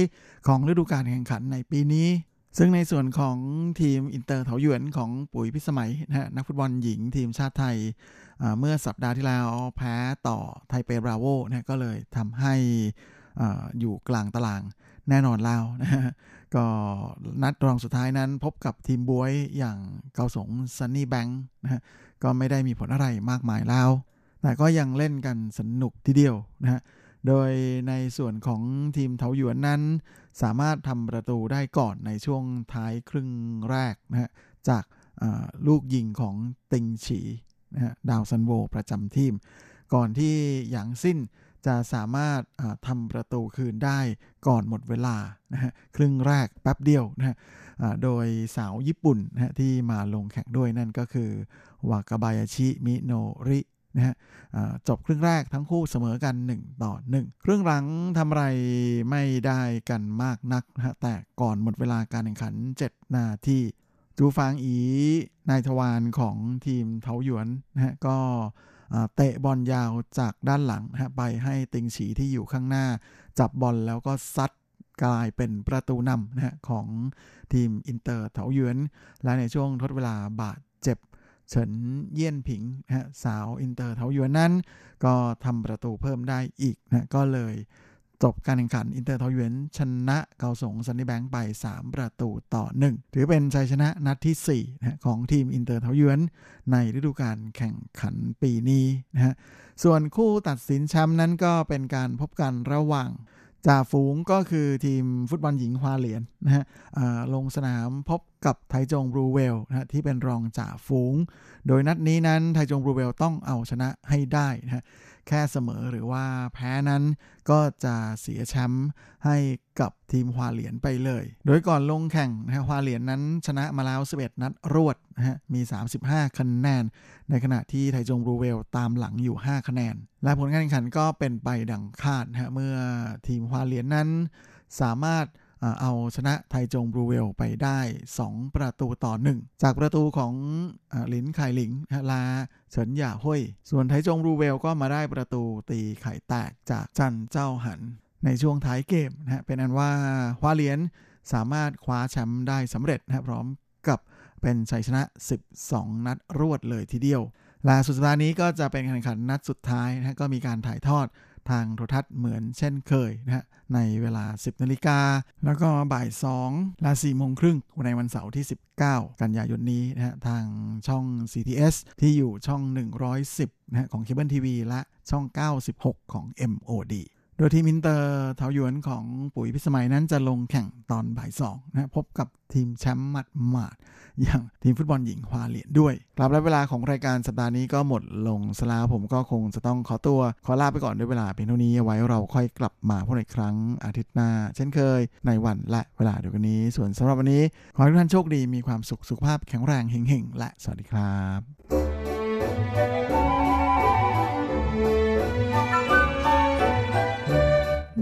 ของฤดูกาลแข่งขันในปีนี้ ซึ่งในส่วนของทีมอินเตอร์เถาหยวนของปุ๋ยพิสมัยนะฮะนักฟุตบอลหญิงทีมชาติไทย เมื่อสัปดาห์ที่แล้วแพ้ต่อไทเปบราโวนะก็เลยทำให้อยู่กลางตารางแน่นอนแล้วนะ ก็นัดรองสุดท้ายนั้นพบกับทีมบวยอย่างเกาสงซันนี่แบงค์นะฮะก็ไม่ได้มีผลอะไรมากมายแล้ว แต่ก็ยังเล่นกันสนุกทีเดียวนะฮะโดยในส่วนของทีมเทาหยวนนั้น สามารถทำประตูได้ก่อนในช่วงท้ายครึ่งแรกนะฮะจากลูกยิงของติงฉีนะฮะดาวซันโวประจำทีม ก่อนที่อย่างสิ้น จะสามารถทำประตูคืนได้ก่อนหมดเวลานะฮะครึ่งแรกแป๊บเดียวนะฮะโดยสาวญี่ปุ่นนะฮะที่มาลงแข่งด้วยนั่นก็คือวากาบายาชิมิโนรินะฮะจบครึ่งแรกทั้งคู่เสมอกัน 1 ต่อ 1 ครึ่งหลังทำไรไม่ได้กันมากนักนะฮะแต่ก่อนหมดเวลาการแข่งขัน 7 นาทีจูฟางอีนายทวารของทีมเทาหยวนนะฮะก็ เตะบอลยาวจากด้านหลังนะฮะไปให้ติงฉีที่อยู่ข้างหน้า จับบอลแล้วก็ซัดกลายเป็นประตูนำนะฮะของทีมอินเตอร์เถาหยวน และในช่วงทดเวลาบาดเจ็บเฉินเยี่ยนผิงนะฮะสาวอินเตอร์เถาหยวนนั้น ก็ทำประตูเพิ่มได้อีกนะก็เลย จบการแข่งขันอินเตอร์เถาหยวนชนะเกาสงซันนี่แบงค์ไป 3 ประตูต่อ 1 ถือเป็นชัยชนะนัดที่ 4 นะของทีมอินเตอร์เถาหยวนในฤดูกาลแข่งขันปีนี้นะฮะส่วนคู่ตัดสินแชมป์นั้นก็เป็นการพบกันระหว่างจ่าฝูงก็คือทีมฟุตบอลหญิงฮวาเหลียนนะฮะลงสนามพบกับไทจง Blue Whale นะที่เป็นรองจ่าฝูง โดยนัดนี้นั้นไทจง Blue Whale ต้องเอาชนะให้ได้นะฮะ แค่เสมอหรือว่าแพ้นั้นก็จะเสียแชมป์ให้กับทีมฮวาเหลียนไปเลย โดยก่อนลงแข่งนะฮะฮวาเหลียนนั้นชนะมาแล้ว 11 นัดรวดนะฮะมี 35 คะแนน ในขณะที่ไทจงรูเวลตามหลังอยู่ 5 คะแนน และผลการแข่งขันก็เป็นไปดังคาดนะฮะเมื่อทีมฮวาเหลียนนั้นสามารถ เอาชนะไทจงบรูเวลไปได้ 2 ประตูต่อ 1 จากประตูของหลินไข่หลิงลาเฉินหย่าห้ยส่วนไทจงบรูเวลก็มาได้ประตูตีไข่แตกจากจันเจ้าหัน ในช่วงท้ายเกมนะฮะเป็นอันว่าฮวาเลียนสามารถคว้าแชมป์ได้สำเร็จนะพร้อมกับเป็นชัยชนะ 12 นัดรวดเลยทีเดียวแล่าสุดสัปดาห์นี้ก็จะเป็นการแข่งขันนัดสุดท้ายนะก็มีการถ่ายทอด ทางโทรทัศน์เหมือนเช่นเคยนะฮะในเวลา 10นาฬิกาแล้วก็บ่าย2ละ4โมงครึ่งในวันเสาร์ที่ 19 กันยายนนี้นะฮะทางช่อง CTS ที่อยู่ช่อง 110นะฮะของเคเบิลทีวีและช่อง 96 ของ MOD โดยทีมอินเตอร์เทาหยวนของปุ๋ยพิสมัยนั้นจะลงแข่งตอนบ่ายสองนะพบกับทีมแชมป์มัดหมาดอย่างทีมฟุตบอลหญิงคว้าเหรียญด้วยครับและเวลาของรายการสัปดาห์นี้ก็หมดลงสลาผมก็คงจะต้องขอตัวขอลาไปก่อนด้วยเวลาเพียงเท่านี้ไว้เราค่อยกลับมาพบกันอีกครั้งอาทิตย์หน้า เช่นเคย ในวันและเวลาเดียวกันนี้ ส่วนสำหรับวันนี้ ขอให้ทุกท่านโชคดีมีความสุขสุขภาพแข็งแรงเฮงๆและสวัสดีครับ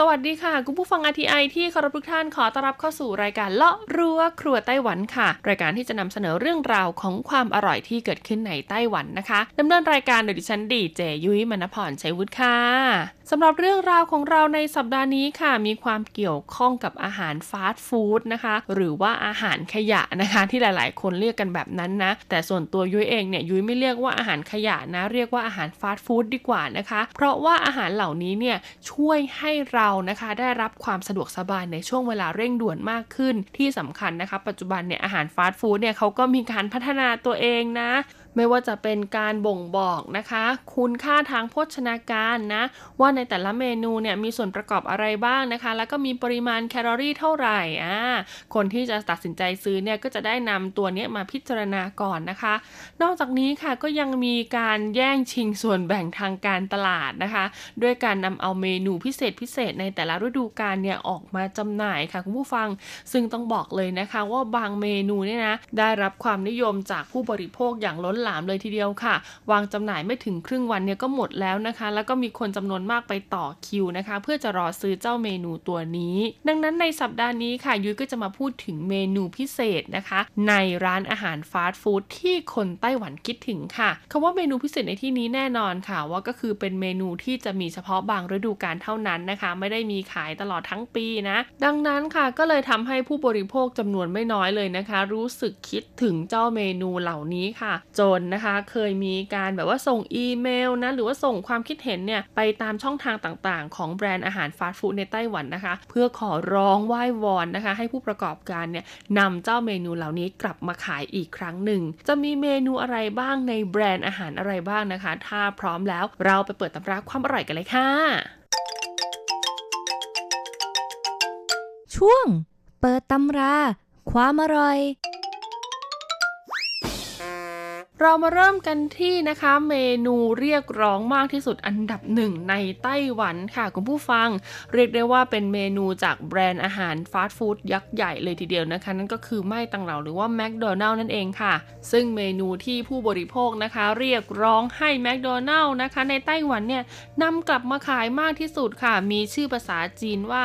สวัสดีค่ะ คุณผู้ฟัง RTI ที่เคารพทุกท่านขอต้อนรับเข้าสู่รายการเลาะรั้วครัวไต้หวันค่ะ รายการที่จะนำเสนอเรื่องราวของความอร่อยที่เกิดขึ้นในไต้หวันนะคะดำเนินรายการโดยดิฉันดีเจยุ้ยมณพรชัยวุฒิค่ะสำหรับเรื่องราวของเราในสัปดาห์นี้ค่ะ มีความเกี่ยวข้องกับอาหารฟาสต์ฟู้ดนะคะ หรือว่าอาหารขยะนะคะ ที่หลาย ๆ คนเรียกกันแบบนั้นนะ แต่ส่วนตัวยุ้ยเองเนี่ยยุ้ยไม่เรียกว่าอาหารขยะนะ เรียกว่าอาหารฟาสต์ฟู้ดดีกว่านะคะ เพราะว่าอาหารเหล่านี้เนี่ยช่วยให้เรานะคะได้รับความสะดวกสบายในช่วงเวลาเร่งด่วนมากขึ้นที่สำคัญนะคะ ปัจจุบันเนี่ยอาหารฟาสต์ฟู้ดเนี่ยเขาก็มีการพัฒนาตัวเองนะ ไม่ว่าจะเป็นการบ่งบอกนะคะ คุณค่าทางโภชนาการนะ ว่าในแต่ละเมนูเนี่ยมีส่วนประกอบอะไรบ้างนะคะ แล้วก็มีปริมาณแคลอรี่เท่าไหร่อ่าคนที่จะตัดสินใจซื้อเนี่ยก็จะได้นำตัวนี้มาพิจารณาก่อนนะคะ นอกจากนี้ค่ะก็ยังมีการแย่งชิงส่วนแบ่งทางการตลาดนะคะ ด้วยการนำเอาเมนูพิเศษพิเศษในแต่ละฤดูกาลเนี่ยออกมาจำหน่ายค่ะคุณผู้ฟัง ซึ่งต้องบอกเลยนะคะว่าบางเมนูเนี่ยนะได้รับความนิยมจากผู้บริโภคอย่างล้นหลามเลยทีเดียวค่ะ วางจำหน่ายไม่ถึงครึ่งวันเนี่ยก็หมดแล้วนะคะ แล้วก็มีคนจำนวนมากไปต่อคิวนะคะ เพื่อจะรอซื้อเจ้าเมนูตัวนี้ ดังนั้นในสัปดาห์นี้ค่ะยุ้ยก็จะมาพูดถึงเมนูพิเศษนะคะ ในร้านอาหารฟาสต์ฟู้ดที่คนไต้หวันคิดถึงค่ะคำว่าเมนูพิเศษในที่นี้แน่นอนค่ะ ว่าก็คือเป็นเมนูที่จะมีเฉพาะบางฤดูกาลเท่านั้นนะคะ ไม่ได้มีขายตลอดทั้งปีนะ ดังนั้นค่ะก็เลยทำให้ผู้บริโภคจำนวนไม่น้อยเลยนะคะ รู้สึกคิดถึงเจ้าเมนูเหล่านี้ค่ะ จนนะคะ เคยมีการแบบว่าส่งอีเมลนะหรือว่าส่งความคิดเห็นเนี่ยไปตามช่องทางต่างๆ ของแบรนด์อาหารฟาสต์ฟู้ดในไต้หวันนะคะ เพื่อขอร้องไหว้วอนนะคะ ให้ผู้ประกอบการเนี่ยนำเจ้าเมนูเหล่านี้กลับมาขายอีกครั้งหนึ่ง จะมีเมนูอะไรบ้างในแบรนด์อาหารอะไรบ้างนะคะ ถ้าพร้อมแล้วเราไปเปิดตำราความอร่อยกันเลยค่ะ ช่วง เปิดตำรา ความอร่อย เรามาเริ่มกันที่นะคะเมนูเรียกร้องมากที่สุดอันดับหนึ่งในไต้หวันค่ะคุณผู้ฟัง เรียกได้ว่าเป็นเมนูจากแบรนด์อาหารฟาสต์ฟู้ดยักษ์ใหญ่เลยทีเดียวนะคะ นั่นก็คือ麥當勞หรือว่าแมคโดนัลล์นั่นเองค่ะ ซึ่งเมนูที่ผู้บริโภคนะคะ เรียกร้องให้แมคโดนัลล์นะคะ ในไต้หวันเนี่ยนำกลับมาขายมากที่สุดค่ะ มีชื่อภาษาจีนว่า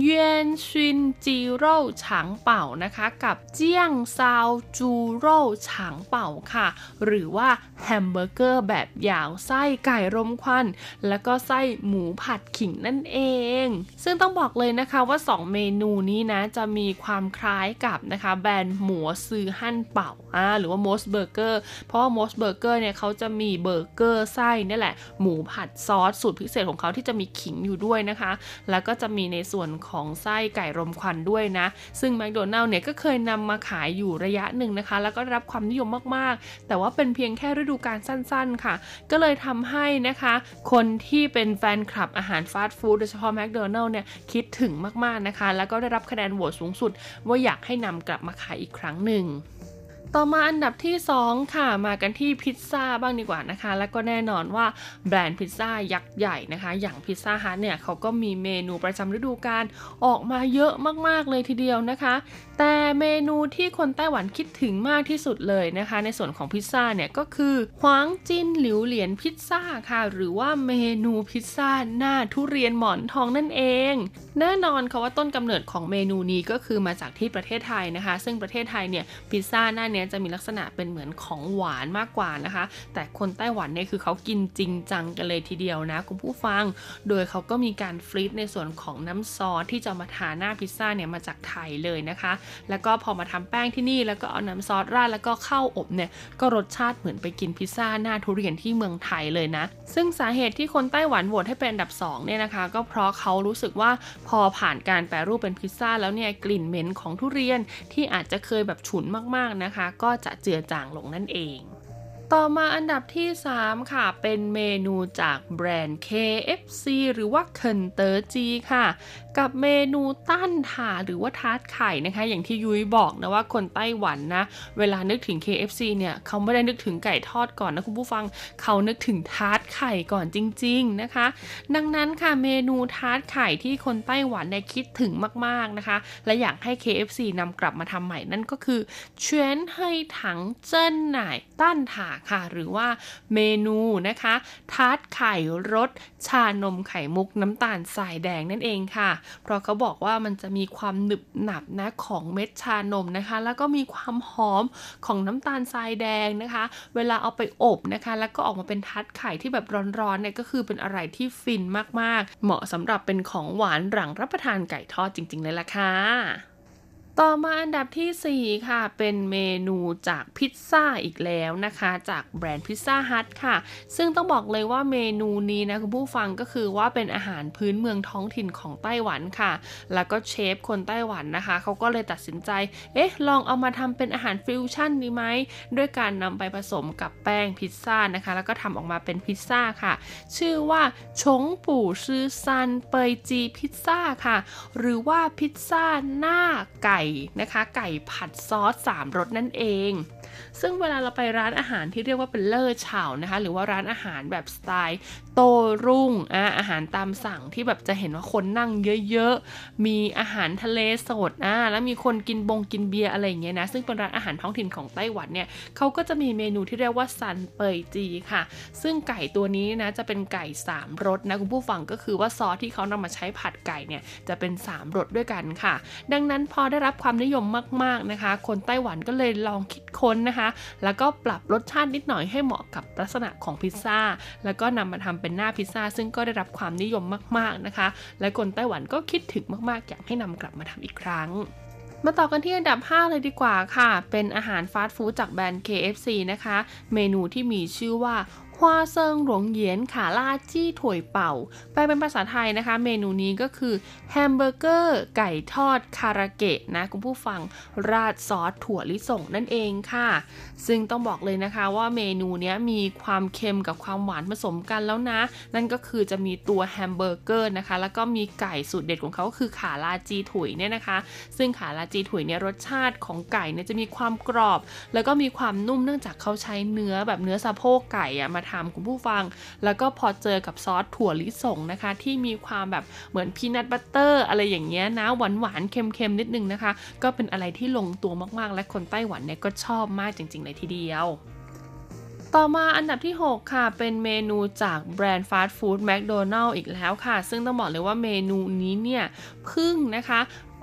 煙燻雞肉長堡 นะคะ กับ薑燒豬肉長堡 ค่ะ หรือว่าแฮมเบอร์เกอร์แบบยาวไส้ไก่รมควัน แล้วก็ไส้หมูผัดขิงนั่นเอง ซึ่งต้องบอกเลยนะคะว่า 2 เมนูนี้นะจะมีความคล้ายกับนะคะแบรนด์หมูซือหั่นเป่าอ่าหรือว่า m o s Burger เพราะว่า m o s Burger เนี่ยเขาจะมีเบอร์เกอร์ไส้นี่แหละหมูผัดซอสสูตรพิเศษของเขาที่จะมีขิงอยู่ด้วยนะคะ แล้วก็จะมีในส่วนของไส้ไก่รมควันด้วยนะ ซึ่งแมคโดนัลล์เนี่ยก็เคยนำมาขายอยู่ระยะหนึ่งนะคะ แล้วก็รับความนิยมมากๆ แต่ว่าเป็นเพียงแค่ฤดูกาลสั้นๆ ค่ะ ก็เลยทำให้นะคะ คนที่เป็นแฟนคลับอาหารฟาสต์ฟู้ดโดยเฉพาะแมคโดนัลล์เนี่ยคิดถึงมากๆนะคะ แล้วก็ได้รับคะแนนโหวตสูงสุด ว่าอยากให้นำกลับมาขายอีกครั้งหนึ่ง ต่อมาอันดับที่ 2 ค่ะ มากันที่พิซซ่าบ้างดีกว่านะคะ แล้วก็แน่นอนว่าแบรนด์พิซซ่ายักษ์ใหญ่นะคะ อย่างพิซซ่าฮัทเนี่ยเขาก็มีเมนูประจำฤดูกาลออกมาเยอะมากๆเลยทีเดียวนะคะแต่เมนูที่คนไต้หวันคิดถึงมากที่สุดเลยนะคะ ในส่วนของพิซซ่าเนี่ยก็คือหวางจินหลิวเหรียญพิซซ่าค่ะ หรือว่าเมนูพิซซ่าหน้าทุเรียนหมอนทองนั่นเอง แน่นอนค่ะว่าต้นกำเนิดของเมนูนี้ก็คือมาจากที่ประเทศไทยนะคะ ซึ่งประเทศไทยเนี่ยพิซซ่าหน้านี้จะมีลักษณะเป็นเหมือนของหวานมากกว่านะคะ แต่คนไต้หวันเนี่ยคือเขากินจริงจังกันเลยทีเดียวนะคุณผู้ฟัง โดยเขาก็มีการฟรีซในส่วนของน้ำซอสที่จะมาทาหน้าพิซซ่าเนี่ยมาจากไทยเลยนะคะแล้วก็พอมาทำแป้งที่นี่แล้วก็เอาน้ำซอสราดแล้วก็เข้าอบเนี่ยก็รสชาติเหมือนไปกินพิซซ่าหน้าทุเรียนที่เมืองไทยเลยนะ ซึ่งสาเหตุที่คนไต้หวันโหวตให้เป็นอันดับ2เนี่ยนะคะ ก็เพราะเขารู้สึกว่าพอผ่านการแปรรูปเป็นพิซซ่าแล้วเนี่ยกลิ่นเหม็นของทุเรียนที่อาจจะเคยแบบฉุนมากๆนะคะ ก็จะเจือจางลงนั่นเองต่อมาอันดับที่ 3 ค่ะ เป็นเมนูจากแบรนด์ KFC หรือว่า肯德基ค่ะ กับเมนูตั้นถาหรือว่าทาร์ตไข่นะคะ อย่างที่ยุ้ยบอกนะว่าคนไต้หวันนะเวลานึกถึง KFC เนี่ยเขาไม่ได้นึกถึงไก่ทอดก่อนนะคุณผู้ฟังเขานึกถึงทาร์ตไข่ก่อนจริง ๆนะคะ ดังนั้นค่ะเมนูทาร์ตไข่ที่คนไต้หวันเนี่ยคิดถึงมากๆนะคะ และอยากให้ KFC นำกลับมาทำใหม่นั่นก็คือเชวนให้ถังเจิ้นหน่ายตั้นถาค่ะ หรือว่าเมนูนะคะทาร์ตไข่รส ชานมไข่มุกน้ำตาลทรายแดงนั่นเองค่ะ เพราะเขาบอกว่ามันจะมีความหนึบหนับนะของเม็ดชานมนะคะ แล้วก็มีความหอมของน้ำตาลทรายแดงนะคะ เวลาเอาไปอบนะคะ แล้วก็ออกมาเป็นทัดไข่ที่แบบร้อนๆเนี่ยก็คือเป็นอะไรที่ฟินมากๆ เหมาะสำหรับเป็นของหวานหลังรับประทานไก่ทอดจริง ๆ เลยล่ะค่ะ ต่อมาอันดับทีสี่ 4 ค่ะ เป็นเมนูจากพิซซ่าอีกแล้วนะคะ จากแบรนด์พิซซ่าฮัทค่ะ ซึ่งต้องบอกเลยว่าเมนูนี้นะคุณผู้ฟังก็คือว่าเป็นอาหารพื้นเมืองท้องถิ่นของไต้หวันค่ะ แล้วก็เชฟคนไต้หวันนะคะเขาก็เลยตัดสินใจ เอ๊ะ ลองเอามาทำเป็นอาหารฟิวชั่นดีไหมด้วยการนำไปผสมกับแป้งพิซซ่านะคะ แล้วก็ทำออกมาเป็นพิซซ่าค่ะ ชื่อว่าชงปู่ชื่อซันเปยจีพิซซ่าค่ะ หรือว่าพิซซ่าหน้าไก่นะคะ ไก่ผัดซอส3รสนั่นเองซึ่งเวลาเราไปร้านอาหารที่เรียกว่าเป็นเลอเฉานะคะ หรือว่าร้านอาหารแบบสไตล์โตรุ่งอะอาหารตามสั่งที่แบบจะเห็นว่าคนนั่งเยอะๆ มีอาหารทะเลสดอะแล้วมีคนกินบงกินเบียร์อะไรอย่างเงี้ยนะ ซึ่งเป็นร้านอาหารท้องถิ่นของไต้หวันเนี่ยเขาก็จะมีเมนูที่เรียกว่าซันเปยจีค่ะ ซึ่งไก่ตัวนี้นะจะเป็นไก่3รสนะคุณผู้ฟังก็คือว่าซอสที่เขานำมาใช้ผัดไก่เนี่ยจะเป็น 3รสด้วยกันค่ะ ดังนั้นพอได้รับความนิยมมากๆนะคะ คนไต้หวันก็เลยลองคิดค้นนะคะแล้วก็ปรับรสชาตินิดหน่อยให้เหมาะกับลักษณะของพิซซ่า แล้วก็นำมาทำเป็นหน้าพิซซ่า ซึ่งก็ได้รับความนิยมมากๆนะคะ และคนไต้หวันก็คิดถึงมากๆ อยากให้นำกลับมาทำอีกครั้งมาต่อกันที่อันดับ 5 เลยดีกว่าค่ะ เป็นอาหารฟาสต์ฟู้ดจากแบรนด์ KFC นะคะ เมนูที่มีชื่อว่า 花生熔岩咔啦雞腿堡 แปลเป็นภาษาไทยนะคะ เมนูนี้ก็คือแฮมเบอร์เกอร์ไก่ทอดคาราเกะนะคุณผู้ฟังราดซอสถั่วลิสงนั่นเองค่ะ ซึ่งต้องบอกเลยนะคะว่าเมนูนี้มีความเค็มกับความหวานผสมกันแล้วนะ นั่นก็คือจะมีตัวแฮมเบอร์เกอร์นะคะ แล้วก็มีไก่สูตรเด็ดของเขาก็คือ咔啦雞腿 เนี่ยนะคะ ซึ่ง咔啦雞腿 เนี่ยรสชาติของไก่เนี่ยจะมีความกรอบ แล้วก็มีความนุ่มเนื่องจากเขาใช้เนื้อแบบเนื้อสะโพกไก่อะมาทำคุณผู้ฟัง แล้วก็พอเจอกับซอสถั่วลิสงนะคะ ที่มีความแบบเหมือนพีนัทบัตเตอร์อะไรอย่างเงี้ยนะหวานหวานๆเค็มๆนิดนึงนะคะ ก็เป็นอะไรที่ลงตัวมากๆ และคนไต้หวันเนี่ยก็ชอบมากจริง ๆ เลยทีเดียวต่อมาอันดับที่ 6 ค่ะ เป็นเมนูจากแบรนด์ฟาสต์ฟู้ดแมคโดนัลล์อีกแล้วค่ะ ซึ่งต้องบอกเลยว่าเมนูนี้เนี่ย พึ่งนะคะ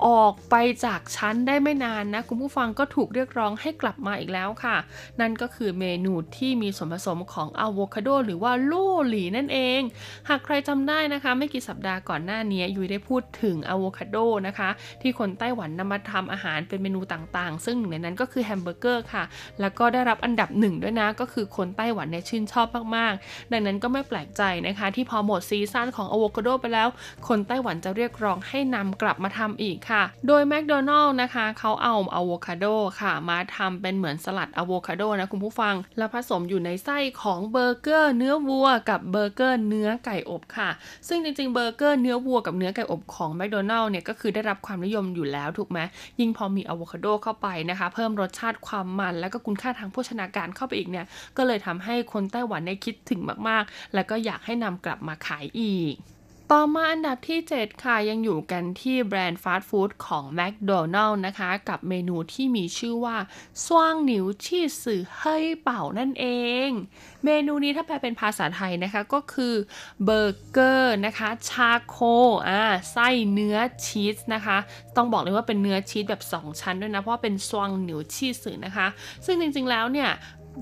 ออกไปจากชั้นได้ไม่นานนะคุณผู้ฟังก็ถูกเรียกร้องให้กลับมาอีกแล้วค่ะ นั่นก็คือเมนูที่มีส่วนผสมของอะโวคาโดหรือว่า酪梨 นั่นเอง หากใครจำได้นะคะ ไม่กี่สัปดาห์ก่อนหน้านี้ยุ้ยได้พูดถึงอะโวคาโดนะคะ ที่คนไต้หวันนำมาทำอาหารเป็นเมนูต่างๆ ซึ่งหนึ่งในนั้นก็คือแฮมเบอร์เกอร์ค่ะ แล้วก็ได้รับอันดับหนึ่งด้วยนะ ก็คือคนไต้หวันเนี่ยชื่นชอบมากๆ ดังนั้นก็ไม่แปลกใจนะคะ ที่พอหมด season ของอะโวคาโดไปแล้ว คนไต้หวันจะเรียกร้องให้นำกลับมาทำอีกค่ะ โดยแมคโดนัลล์นะคะเขาเอาอะโวคาโดค่ะ มาทำเป็นเหมือนสลัดอะโวคาโดนะคุณผู้ฟัง แล้วผสมอยู่ในไส้ของเบอร์เกอร์เนื้อวัวกับเบอร์เกอร์เนื้อไก่อบค่ะ ซึ่งจริงๆเบอร์เกอร์เนื้อวัวกับเนื้อไก่อบของแมคโดนัลล์เนี่ยก็คือได้รับความนิยมอยู่แล้วถูกไหมยิ่งพอมีอะโวคาโดเข้าไปนะคะ เพิ่มรสชาติความมัน และก็คุณค่าทางโภชนาการเข้าไปอีกเนี่ยก็เลยทำให้คนไต้หวันได้คิดถึงมากๆ แล้วก็อยากให้นำกลับมาขายอีก ต่อมาอันดับที่ 7 ค่ะ ยังอยู่กันที่แบรนด์ฟาสต์ฟู้ดของ McDonald นะคะ กับเมนูที่มีชื่อว่า雙牛起司黑堡 นั่นเองเมนูนี้ถ้าแปลเป็นภาษาไทยนะคะก็คือเบอร์เกอร์นะคะ charcoal ไส้เนื้อชีสนะคะ ต้องบอกเลยว่าเป็นเนื้อชีสแบบ 2 ชั้นด้วยนะ เพราะเป็น雙牛起司 นะคะ ซึ่งจริงๆแล้วเนี่ย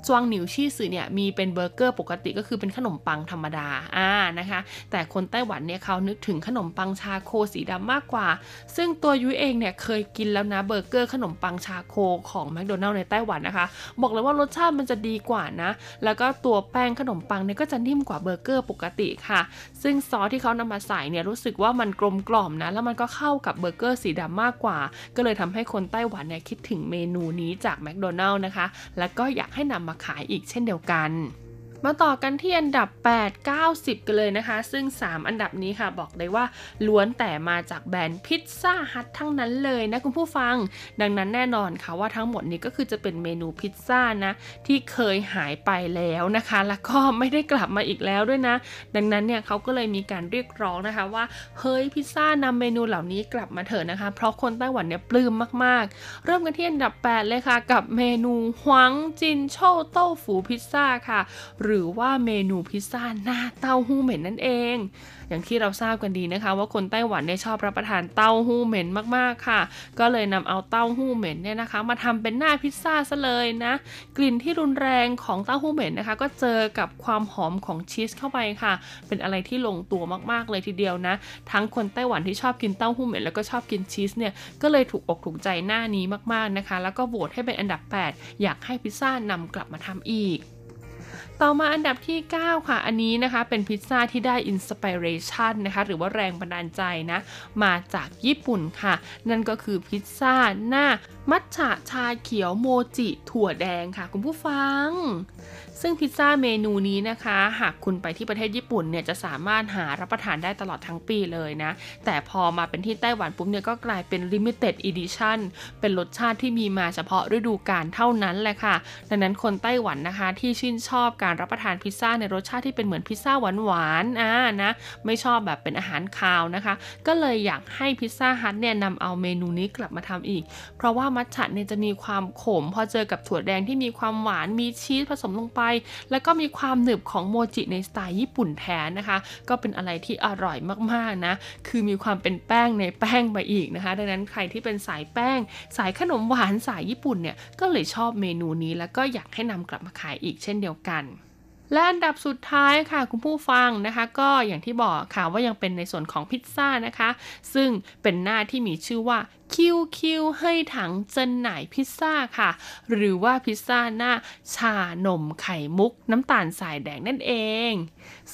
雙牛起司 เนี่ยมีเป็นเบอร์เกอร์ปกติก็คือเป็นขนมปังธรรมดาอ่านะคะ แต่คนไต้หวันเนี่ยเขานึกถึงขนมปัง charcoal สีดำมากกว่า ซึ่งตัวยุ้ยเองเนี่ยเคยกินแล้วนะเบอร์เกอร์ขนมปัง charcoal ของแมคโดนัลล์ในไต้หวันนะคะ บอกเลยว่ารสชาติมันจะดีกว่านะ แล้วก็ตัวแป้งขนมปังเนี่ยก็จะนิ่มกว่าเบอร์เกอร์ปกติค่ะ ซึ่งซอสที่เขานำมาใส่เนี่ยรู้สึกว่ามันกลมกล่อมนะ แล้วมันก็เข้ากับเบอร์เกอร์สีดำมากกว่า ก็เลยทำให้คนไต้หวันเนี่ยคิดถึงเมนูนี้จากแมคโดนัลล์นะคะ แล้วก็อยากให้นำมาขายอีกเช่นเดียวกัน มาต่อกันที่อันดับ 8 90 กันเลยนะคะ ซึ่ง 3 อันดับนี้ค่ะบอกเลยว่าล้วนแต่มาจากแบรนด์พิซซ่าฮัททั้งนั้นเลยนะคุณผู้ฟัง ดังนั้นแน่นอนค่ะว่าทั้งหมดนี้ก็คือจะเป็นเมนูพิซซ่านะ ที่เคยหายไปแล้วนะคะ แล้วก็ไม่ได้กลับมาอีกแล้วด้วยนะ ดังนั้นเนี่ยเขาก็เลยมีการเรียกร้องนะคะว่าเฮ้ยพิซซ่านำเมนูเหล่านี้กลับมาเถอะนะคะ เพราะคนไต้หวันเนี่ยปลื้มมากๆ เริ่มกันที่อันดับ 8 เลยค่ะ กับเมนู黃金臭豆腐 พิซซ่าค่ะหรือว่าเมนูพิซซ่าหน้าเต้าหู้เหม็นนั่นเอง อย่างที่เราทราบกันดีนะคะ ว่าคนไต้หวันเนี่ยชอบรับประทานเต้าหู้เหม็นมากๆค่ะ ก็เลยนำเอาเต้าหู้เหม็นเนี่ยนะคะ มาทำเป็นหน้าพิซซ่าซะเลยนะ กลิ่นที่รุนแรงของเต้าหู้เหม็นนะคะ ก็เจอกับความหอมของชีสเข้าไปค่ะ เป็นอะไรที่ลงตัวมากๆเลยทีเดียวนะ ทั้งคนไต้หวันที่ชอบกินเต้าหู้เหม็นแล้วก็ชอบกินชีสเนี่ยก็เลยถูกอกถูกใจหน้านี้มากๆนะคะ แล้วก็โหวตให้เป็นอันดับ 8 อยากให้พิซซ่านำกลับมาทำอีก ต่อมาอันดับที่ 9 ค่ะ อันนี้นะคะเป็นพิซซ่าที่ได้ inspiration นะคะหรือว่าแรงบันดาลใจนะมาจากญี่ปุ่นค่ะ นั่นก็คือพิซซ่าหน้ามัทฉะชาเขียวโมจิ ถั่วแดงค่ะ คุณผู้ฟัง ซึ่งพิซซ่าเมนูนี้นะคะ หากคุณไปที่ประเทศญี่ปุ่นเนี่ยจะสามารถหารับประทานได้ตลอดทั้งปีเลยนะ แต่พอมาเป็นที่ไต้หวันปุ๊บเนี่ยก็กลายเป็น limited edition เป็นรสชาติที่มีมาเฉพาะฤดูกาลเท่านั้นแหละค่ะ ดังนั้นคนไต้หวันนะคะ ที่ชื่นชอบการรับประทานพิซซ่าในรสชาติที่เป็นเหมือนพิซซ่าหวานๆอ่านะไม่ชอบแบบเป็นอาหารคาวนะคะ ก็เลยอยากให้พิซซ่าฮัทเนี่ยนำเอาเมนูนี้กลับมาทำอีก เพราะว่ามัทฉะเนี่ยจะมีความขม พอเจอกับถั่วแดงที่มีความหวานมีชีสผสมลงไปแล้วก็มีความหนึบของโมจิในสไตล์ญี่ปุ่นแทนนะคะ ก็เป็นอะไรที่อร่อยมากๆนะ คือมีความเป็นแป้งในแป้งไปอีกนะคะ ดังนั้นใครที่เป็นสายแป้ง สายขนมหวานสายญี่ปุ่นเนี่ย ก็เลยชอบเมนูนี้ แล้วก็อยากให้นำกลับมาขายอีกเช่นเดียวกันและอันดับสุดท้ายค่ะคุณผู้ฟังนะคะ ก็อย่างที่บอกค่ะว่ายังเป็นในส่วนของพิซซ่านะคะ ซึ่งเป็นหน้าที่มีชื่อว่าคิวคิวให้ถังเจนไหนพิซซ่าค่ะ หรือว่าพิซซ่าหน้าชานมไข่มุกน้ำตาลทรายแดงนั่นเอง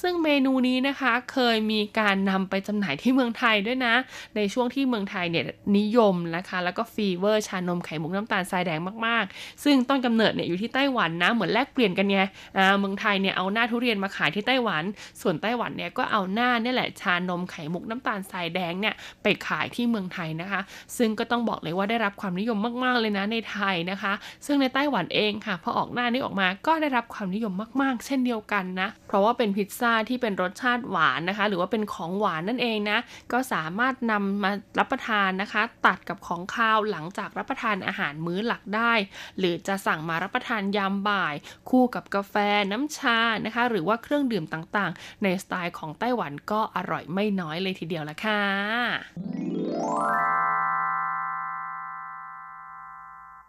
ซึ่งเมนูนี้นะคะเคยมีการนำไปจำหน่ายที่เมืองไทยด้วยนะ ในช่วงที่เมืองไทยเนี่ยนิยมนะคะ แล้วก็ fever ชานมไข่มุกน้ำตาลทรายแดงมากๆ ซึ่งต้นกำเนิดเนี่ยอยู่ที่ไต้หวันนะ เหมือนแลกเปลี่ยนกันไงอ่าเมืองไทยเนี่ยเอาหน้าทุเรียนมาขายที่ไต้หวัน ส่วนไต้หวันเนี่ยก็เอาหน้าเนี่ยแหละชานมไข่มุกน้ำตาลทรายแดงเนี่ยไปขายที่เมืองไทยนะคะซึ่งก็ต้องบอกเลยว่าได้รับความนิยมมากๆเลยนะในไทยนะคะ ซึ่งในไต้หวันเองค่ะพอออกหน้านี้ออกมาก็ได้รับความนิยมมากๆ เช่นเดียวกันนะ เพราะว่าเป็นพิซซ่าที่เป็นรสชาติหวานนะคะ หรือว่าเป็นของหวานนั่นเองนะ ก็สามารถนำมารับประทานนะคะ ตัดกับของคาวหลังจากรับประทานอาหารมื้อหลักได้ หรือจะสั่งมารับประทานยามบ่าย คู่กับกาแฟน้ำชานะคะ หรือว่าเครื่องดื่มต่างๆ ในสไตล์ของไต้หวันก็อร่อยไม่น้อยเลยทีเดียวละค่ะ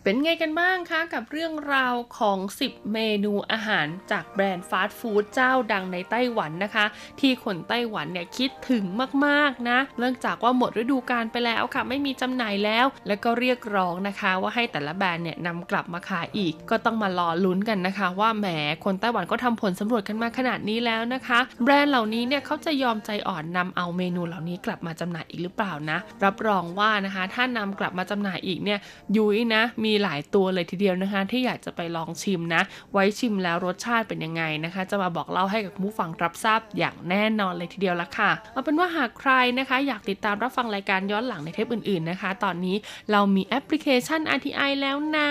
เป็นไงกันบ้างคะกับเรื่องราวของ 10 เมนูอาหารจากแบรนด์ฟาสต์ฟู้ดเจ้าดังในไต้หวันนะคะ ที่คนไต้หวันเนี่ยคิดถึงมากๆนะเนื่องจากว่าหมดฤดูกาลไปแล้วค่ะ ไม่มีจำหน่ายแล้ว แล้วก็เรียกร้องนะคะ ว่าให้แต่ละแบรนด์เนี่ยนำกลับมาขายอีก ก็ต้องมารอลุ้นกันนะคะ ว่าแหมคนไต้หวันก็ทำผลสำรวจกันมาขนาดนี้แล้วนะคะ แบรนด์เหล่านี้เนี่ยเขาจะยอมใจอ่อนนำเอาเมนูเหล่านี้กลับมาจำหน่ายอีกหรือเปล่านะ รับรองว่านะคะ ถ้านำกลับมาจำหน่ายอีกเนี่ยยุ้ยนะมีหลายตัวเลยทีเดียวนะคะ ที่อยากจะไปลองชิมนะ ไว้ชิมแล้วรสชาติเป็นยังไงนะคะ จะมาบอกเล่าให้กับผู้ฟังรับทราบอย่างแน่นอนเลยทีเดียวละค่ะเอาเป็นว่าหากใครนะคะ อยากติดตามรับฟังรายการย้อนหลังในเทปอื่นๆนะคะ ตอนนี้เรามีแอปพลิเคชัน RTI แล้วนะ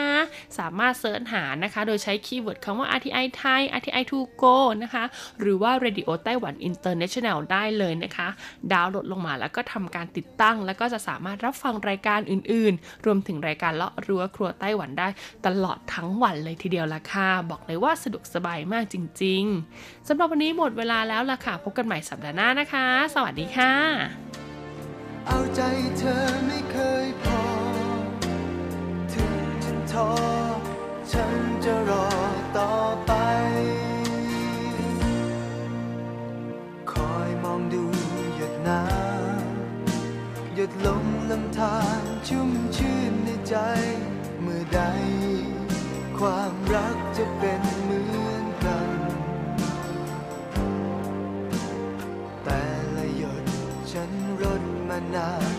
สามารถ search หานะคะ โดยใช้ keyword คำว่า RTI ไทย RTI to go นะคะ หรือว่า Radio Taiwan International ได้เลยนะคะ ดาวน์โหลดลงมาแล้วก็ทำการติดตั้ง แล้วก็จะสามารถรับฟังรายการอื่นๆ รวมถึงรายการเลาะรั้วครัวไต้หวันได้ตลอดทั้งวันเลยทีเดียวละค่ะ บอกเลยว่าสะดวกสบายมากจริง ๆสำหรับวันนี้หมดเวลาแล้วละค่ะ พบกันใหม่สัปดาห์หน้านะคะ สวัสดีค่ะ เอาใจเธอไม่เคยพอ ถึงฉันท้อฉันจะรอต่อไป คอยมองดูหยดน้ำหยดลงลำธารชุ่มชื่นในใจ ใด ความรักจะเป็นเหมือนกัน แต่ละหยดฉันรดมานาน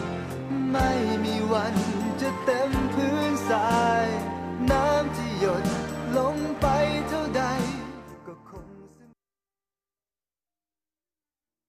ไม่มีวันจะเต็มพื้นสาย